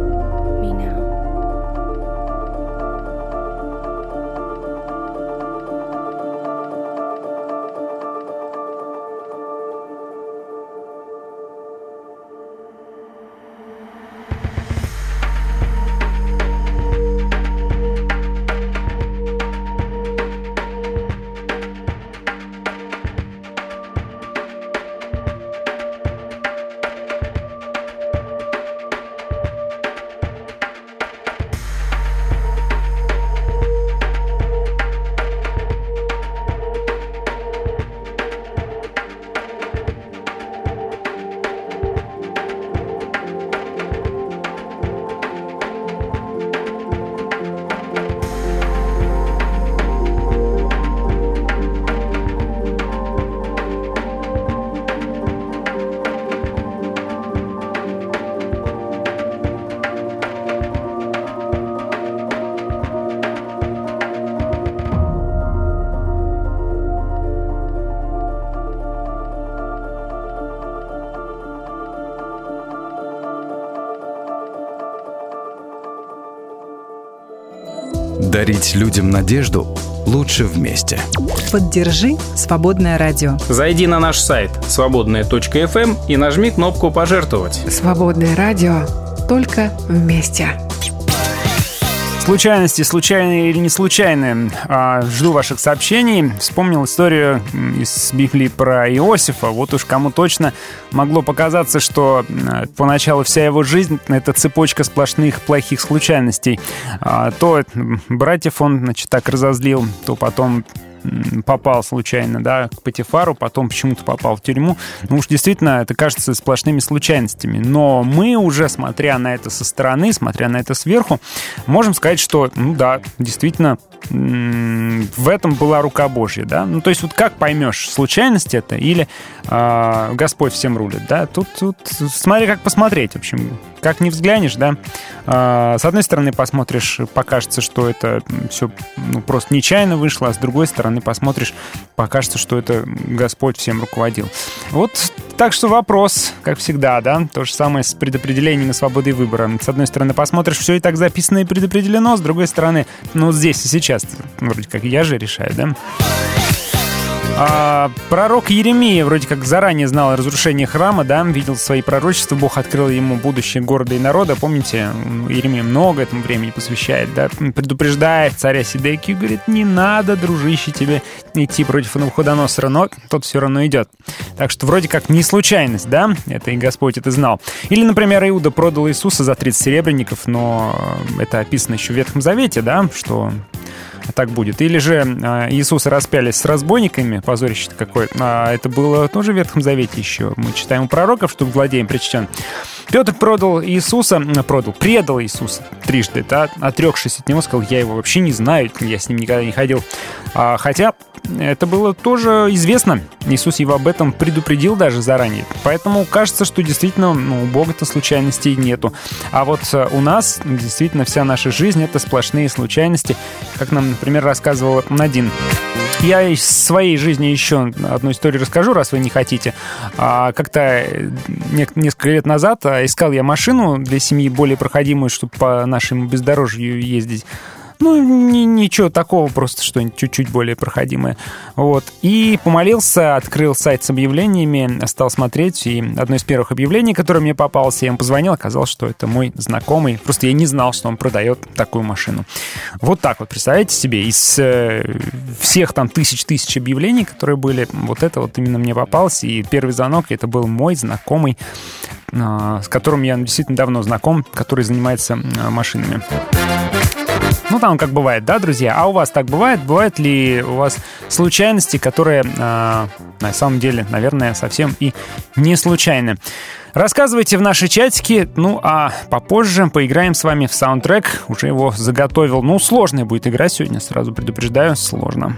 Дарить людям надежду лучше вместе. Поддержи «Свободное радио». Зайди на наш сайт свободная.фм и нажми кнопку «Пожертвовать». «Свободное радио» только вместе. Случайности, случайные или не случайные. А, жду ваших сообщений. Вспомнил историю из Библии про Иосифа. Вот уж кому точно могло показаться, что поначалу вся его жизнь — это цепочка сплошных плохих случайностей. А, то братьев он, значит, так разозлил, то потом попал случайно, да, к Патифару, потом почему-то попал в тюрьму. Ну уж действительно, это кажется сплошными случайностями. Но мы уже, смотря на это со стороны, смотря на это сверху, можем сказать, что, ну да, действительно, в этом была рука Божья, да. Ну, то есть вот как поймешь, случайность это или э, Господь всем рулит, да. Тут, тут смотри, как посмотреть, в общем. Как не взглянешь, да. Э, с одной стороны посмотришь, покажется, что это все ну, просто нечаянно вышло, а с другой стороны посмотришь, покажется, что это Господь всем руководил. Вот так что вопрос, как всегда, да, то же самое с предопределением и свободой выбора. С одной стороны, посмотришь, все и так записано и предопределено, с другой стороны, ну, здесь и сейчас, вроде как я же решаю, да? А, пророк Еремия вроде как заранее знал о разрушении храма, да, видел свои пророчества, Бог открыл ему будущее города и народа. Помните, Еремия много этому времени посвящает, да, предупреждает царя Сидекию, говорит, не надо, дружище, тебе идти против Навуходоносора, но тот все равно идет. Так что вроде как не случайность, да, это и Господь это знал. Или, например, Иуда продал Иисуса за 30 серебряников, но это описано еще в Ветхом Завете, да, что так будет. Или же э, Иисуса распялись с разбойниками, позорище какое. А это было тоже в Ветхом Завете еще. Мы читаем у пророков, что владеем причтен. Петр продал Иисуса, продал, предал Иисуса трижды, да, отрекшись от него, сказал, я его вообще не знаю, я с ним никогда не ходил. А, хотя это было тоже известно. Иисус его об этом предупредил даже заранее. Поэтому кажется, что действительно ну, у Бога-то случайностей нету. А вот э, у нас действительно вся наша жизнь — это сплошные случайности, как нам, например, рассказывал Надин. Я из своей жизни еще одну историю расскажу, раз вы не хотите. А, как-то э, несколько лет назад а, искал я машину для семьи более проходимую, чтобы по нашему бездорожью ездить. Ну, ни, ничего такого, просто что-нибудь чуть-чуть более проходимое. Вот. И помолился, открыл сайт с объявлениями, стал смотреть, и одно из первых объявлений, которое мне попалось, я ему позвонил, оказалось, что это мой знакомый. Просто я не знал, что он продает такую машину. Вот так вот, представляете себе, из э, всех там тысяч-тысяч объявлений, которые были, вот это вот именно мне попалось, и первый звонок, это был мой знакомый, э, с которым я действительно давно знаком, который занимается э, машинами. Ну, там как бывает, да, друзья? А у вас так бывает? Бывают ли у вас случайности, которые э, на самом деле, наверное, совсем и не случайны? Рассказывайте в наши чатики, ну а попозже поиграем с вами в саундтрек. Уже его заготовил. Ну, сложная будет игра сегодня, сразу предупреждаю, сложно.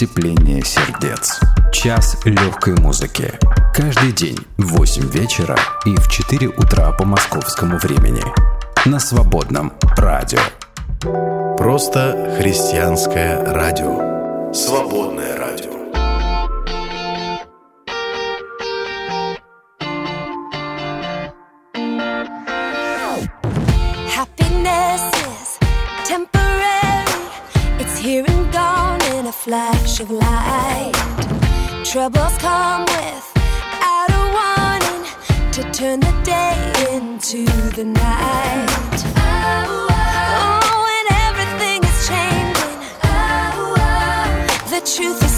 Потепление сердец. Час легкой музыки. Каждый день в 8 вечера и в 4 утра по московскому времени. На свободном радио. Просто христианское радио. Свободное good. Oh, and everything is changing. Oh, the truth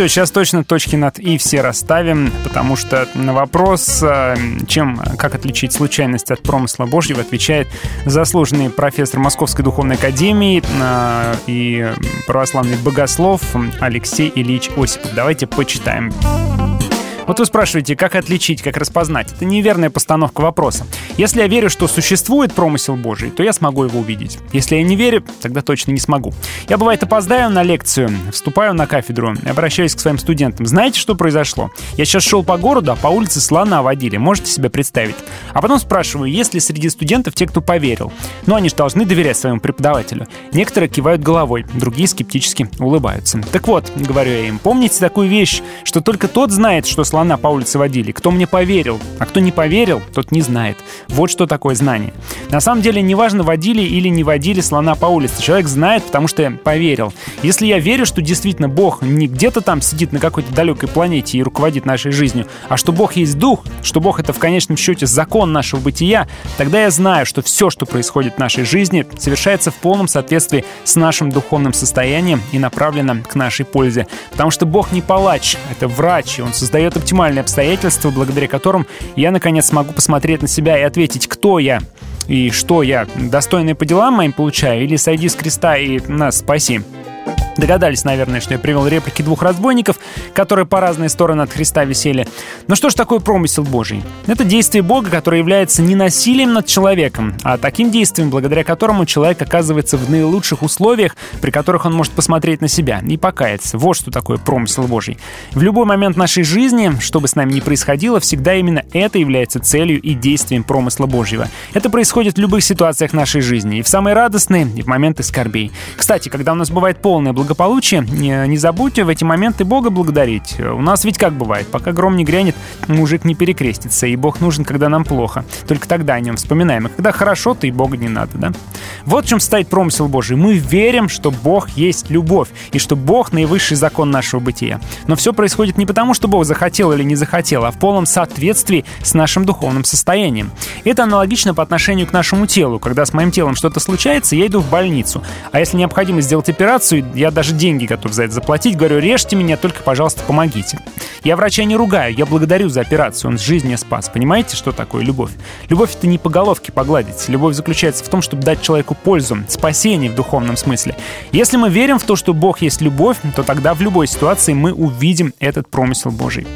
все, сейчас точно точки над «и» все расставим, потому что на вопрос, э, чем, как отличить случайность от промысла Божьего, отвечает заслуженный профессор Московской Духовной Академии э, и православный богослов Алексей Ильич Осипов. Давайте почитаем. Вот вы спрашиваете, как отличить, как распознать. Это неверная постановка вопроса. Если я верю, что существует промысел Божий, то я смогу его увидеть. Если я не верю, тогда точно не смогу. Я, бывает, опоздаю на лекцию, вступаю на кафедру обращаюсь к своим студентам. Знаете, что произошло? Я сейчас шел по городу, а по улице слона водили. Можете себе представить? А потом спрашиваю, есть ли среди студентов те, кто поверил? Ну, они же должны доверять своему преподавателю. Некоторые кивают головой, другие скептически улыбаются. Так вот, говорю я им, помните такую вещь, что только тот знает, что слона по улице водили, кто мне поверил, а кто не поверил, тот не знает. Вот что такое знание. На самом деле, неважно, водили или не водили слона по улице, человек знает, потому что поверил. Если я верю, что действительно Бог не где-то там сидит на какой-то далекой планете и руководит нашей жизнью, а что Бог есть Дух, что Бог это в конечном счете закон нашего бытия, тогда я знаю, что все, что происходит в нашей жизни, совершается в полном соответствии с нашим духовным состоянием и направлено к нашей пользе. Потому что Бог не палач, это врач, и Он создает оптимальные обстоятельства, благодаря которым я, наконец, смогу посмотреть на себя и ответить, кто я, и что я, достойный по делам моим получаю, или сойди с креста и нас спаси. Догадались, наверное, что я привел реплики двух разбойников, которые по разные стороны от Христа висели. Но что же такое промысел Божий? Это действие Бога, которое является не насилием над человеком, а таким действием, благодаря которому человек оказывается в наилучших условиях, при которых он может посмотреть на себя и покаяться. Вот что такое промысел Божий. В любой момент нашей жизни, что бы с нами ни происходило, всегда именно это является целью и действием промысла Божьего. Это происходит в любых ситуациях нашей жизни, и в самые радостные, и в моменты скорбей. Кстати, когда у нас бывает полное благополучие, не, забудьте в эти моменты Бога благодарить. У нас ведь как бывает, пока гром не грянет, мужик не перекрестится, и Бог нужен, когда нам плохо. Только тогда о нем вспоминаем. И когда хорошо, то и Бога не надо, да? Вот в чем стоит промысел Божий. Мы верим, что Бог есть любовь, и что Бог — наивысший закон нашего бытия. Но все происходит не потому, что Бог захотел или не захотел, а в полном соответствии с нашим духовным состоянием. Это аналогично по отношению к нашему телу. Когда с моим телом что-то случается, я иду в больницу. А если необходимо сделать операцию, я даже деньги готов за это заплатить. Говорю, режьте меня, только, пожалуйста, помогите. Я врача не ругаю, я благодарю за операцию, он жизнь мне спас. Понимаете, что такое любовь? Любовь — это не по головке погладить. Любовь заключается в том, чтобы дать человеку пользу, спасение в духовном смысле. Если мы верим в то, что Бог есть любовь, то тогда в любой ситуации мы увидим этот промысел Божий.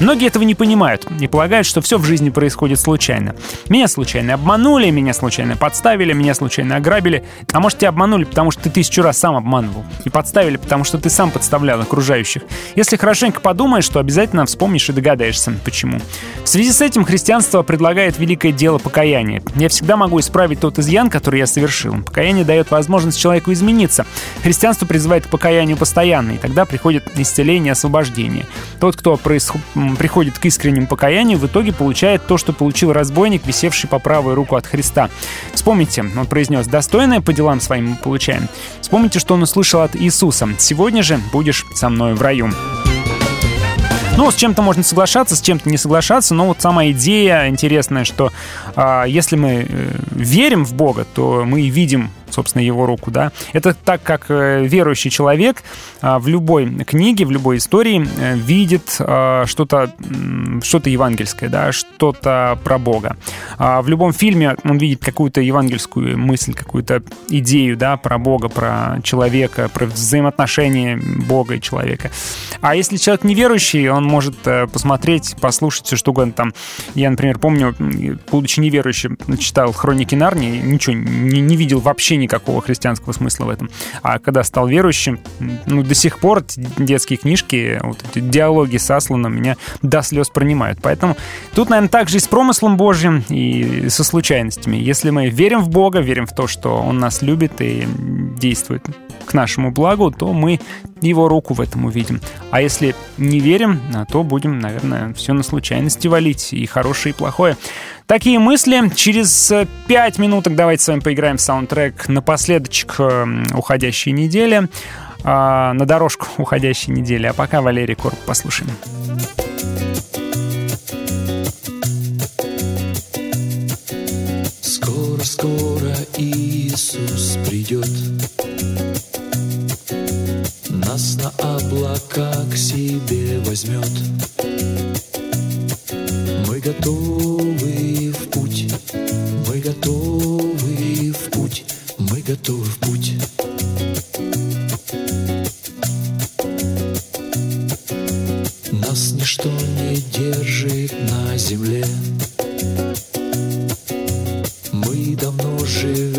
Многие этого не понимают и полагают, что все в жизни происходит случайно. Меня случайно обманули, меня случайно подставили, меня случайно ограбили. А может, тебя обманули, потому что ты тысячу раз сам обманывал. И подставили, потому что ты сам подставлял окружающих. Если хорошенько подумаешь, то обязательно вспомнишь и догадаешься, почему. В связи с этим христианство предлагает великое дело покаяния. Я всегда могу исправить тот изъян, который я совершил. Покаяние дает возможность человеку измениться. Христианство призывает к покаянию постоянно, и тогда приходит исцеление, освобождение. Тот, кто происход... приходит к искреннему покаянию, в итоге получает то, что получил разбойник, висевший по правую руку от Христа. Вспомните, он произнес, достойное по делам своим мы получаем. Вспомните, что он услышал от Иисуса. Сегодня же будешь со мной в раю. Ну, с чем-то можно соглашаться, с чем-то не соглашаться, но вот сама идея интересная, что э, если мы э, верим в Бога, то мы видим собственно, его руку, да. Это так, как э, верующий человек а, в любой книге, в любой истории э, видит что-то что евангельское, да, что-то про Бога. А, в любом фильме он видит какую-то евангельскую мысль, какую-то идею, да, про Бога, про человека, про взаимоотношения Бога и человека. А если человек неверующий, он может э, посмотреть, послушать все что угодно там. Я, например, помню, будучи неверующим, читал «Хроники Нарнии», ничего не, не видел вообще никакого христианского смысла в этом. А когда стал верующим, ну, до сих пор детские книжки, вот эти диалоги с Асланом меня до слез принимают. Поэтому тут, наверное, так же и с промыслом Божьим, и со случайностями. Если мы верим в Бога, верим в то, что Он нас любит и действует к нашему благу, то мы его руку в этом увидим. А если не верим, то будем, наверное, все на случайности валить, и хорошее, и плохое. Такие мысли. Через пять минуток давайте с вами поиграем в саундтрек напоследочек эм, уходящей недели. А, на дорожку уходящей недели. А пока Валерий Корп послушаем. Скоро-скоро Иисус придет Нас на облака к себе возьмет. Мы готовы в путь. Мы готовы в путь. Мы готовы в путь. Нас ничто не держит на земле. Мы давно живем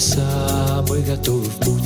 самых готовых путь.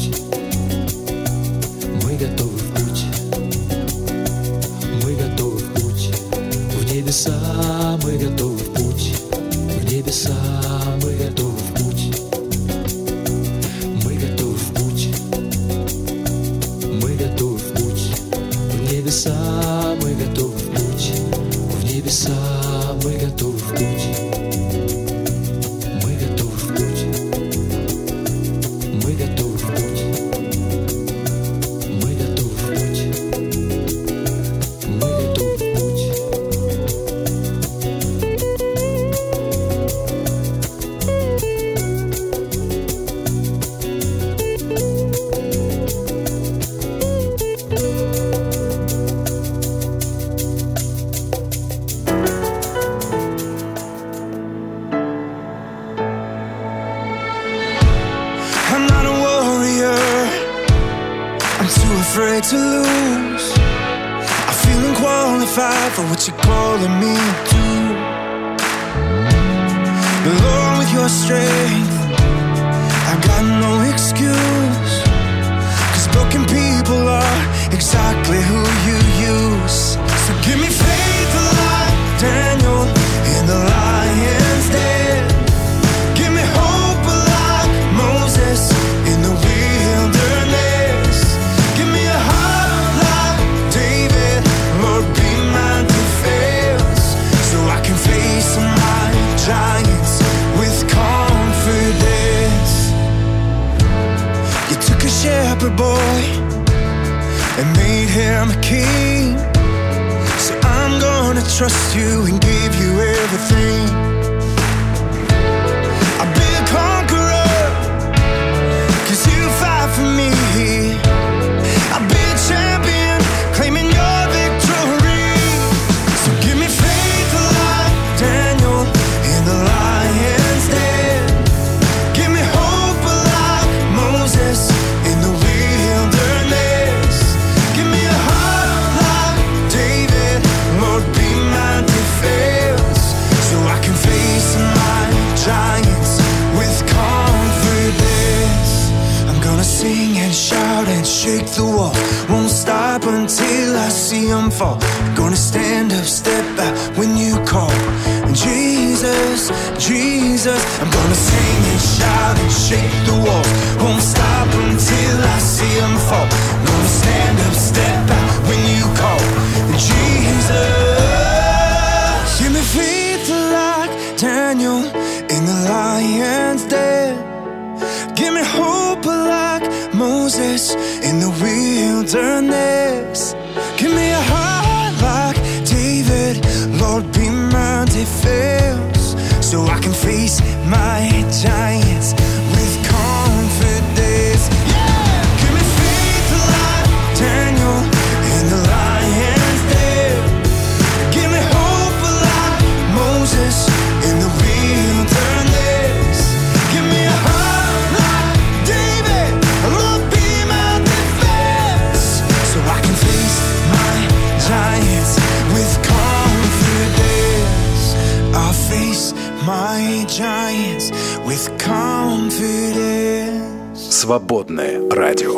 Свободное радио.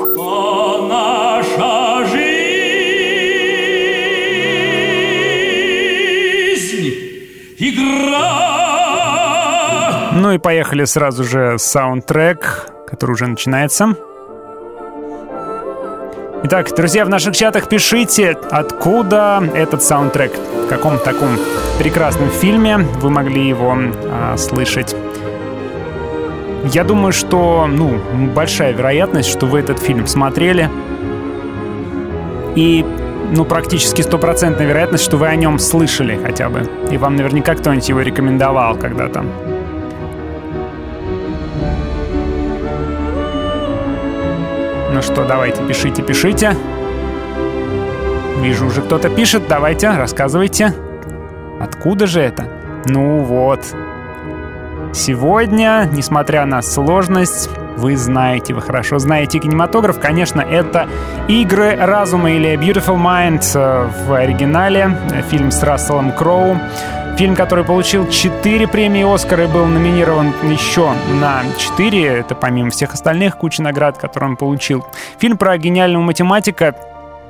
Ну и поехали сразу же саундтрек, который уже начинается. Итак, друзья, в наших чатах пишите, откуда этот саундтрек, в каком таком прекрасном фильме вы могли его а, слышать. Я думаю, что, ну, большая вероятность, что вы этот фильм смотрели. И, ну, практически стопроцентная вероятность, что вы о нем слышали хотя бы. И вам наверняка кто-нибудь его рекомендовал когда-то. Ну что, давайте, пишите, пишите. Вижу, уже кто-то пишет. Давайте, рассказывайте. Откуда же это? Ну вот. Сегодня, несмотря на сложность, вы знаете, вы хорошо знаете кинематограф. Конечно, это «Игры разума» или «Beautiful Mind» э, в оригинале. Фильм с Расселом Кроу. Фильм, который получил 4 премии «Оскара» и был номинирован еще на 4. Это помимо всех остальных куча наград, которые он получил. Фильм про гениального математика,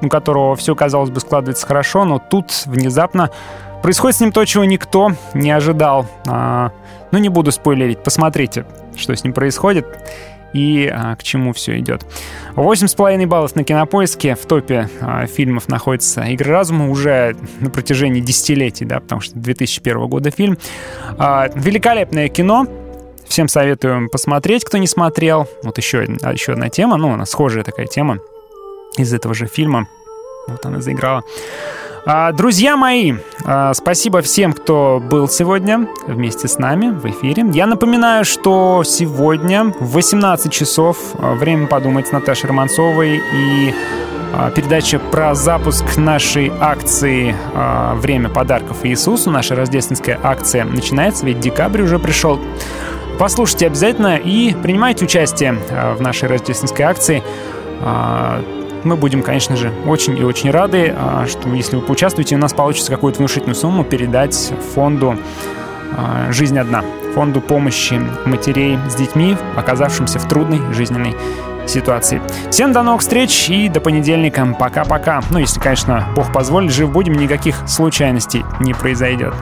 у которого все, казалось бы, складывается хорошо, но тут внезапно происходит с ним то, чего никто не ожидал. Ну, не буду спойлерить, посмотрите, что с ним происходит и а, к чему все идет. Восемь с половиной баллов на кинопоиске. В топе а, фильмов находится «Игры разума» уже на протяжении десятилетий, да, потому что 2001 года фильм. А, великолепное кино. Всем советую посмотреть, кто не смотрел. Вот еще, а, еще одна тема, ну, она схожая такая тема из этого же фильма. Вот она заиграла. А, друзья мои, а, спасибо всем, кто был сегодня вместе с нами в эфире. Я напоминаю, что сегодня в 18 часов а, время подумать с Наташей Романцовой и передача про запуск нашей акции «Время подарков Иисусу». Наша рождественская акция начинается, ведь декабрь уже пришел. Послушайте обязательно и принимайте участие в нашей рождественской акции мы будем, конечно же, очень и очень рады, а, что если вы поучаствуете, у нас получится какую-то внушительную сумму передать фонду а, «Жизнь одна», фонду помощи матерей с детьми, оказавшимся в трудной жизненной ситуации. Всем до новых встреч и до понедельника. Пока-пока. Ну, если, конечно, Бог позволит, жив будем, никаких случайностей не произойдет.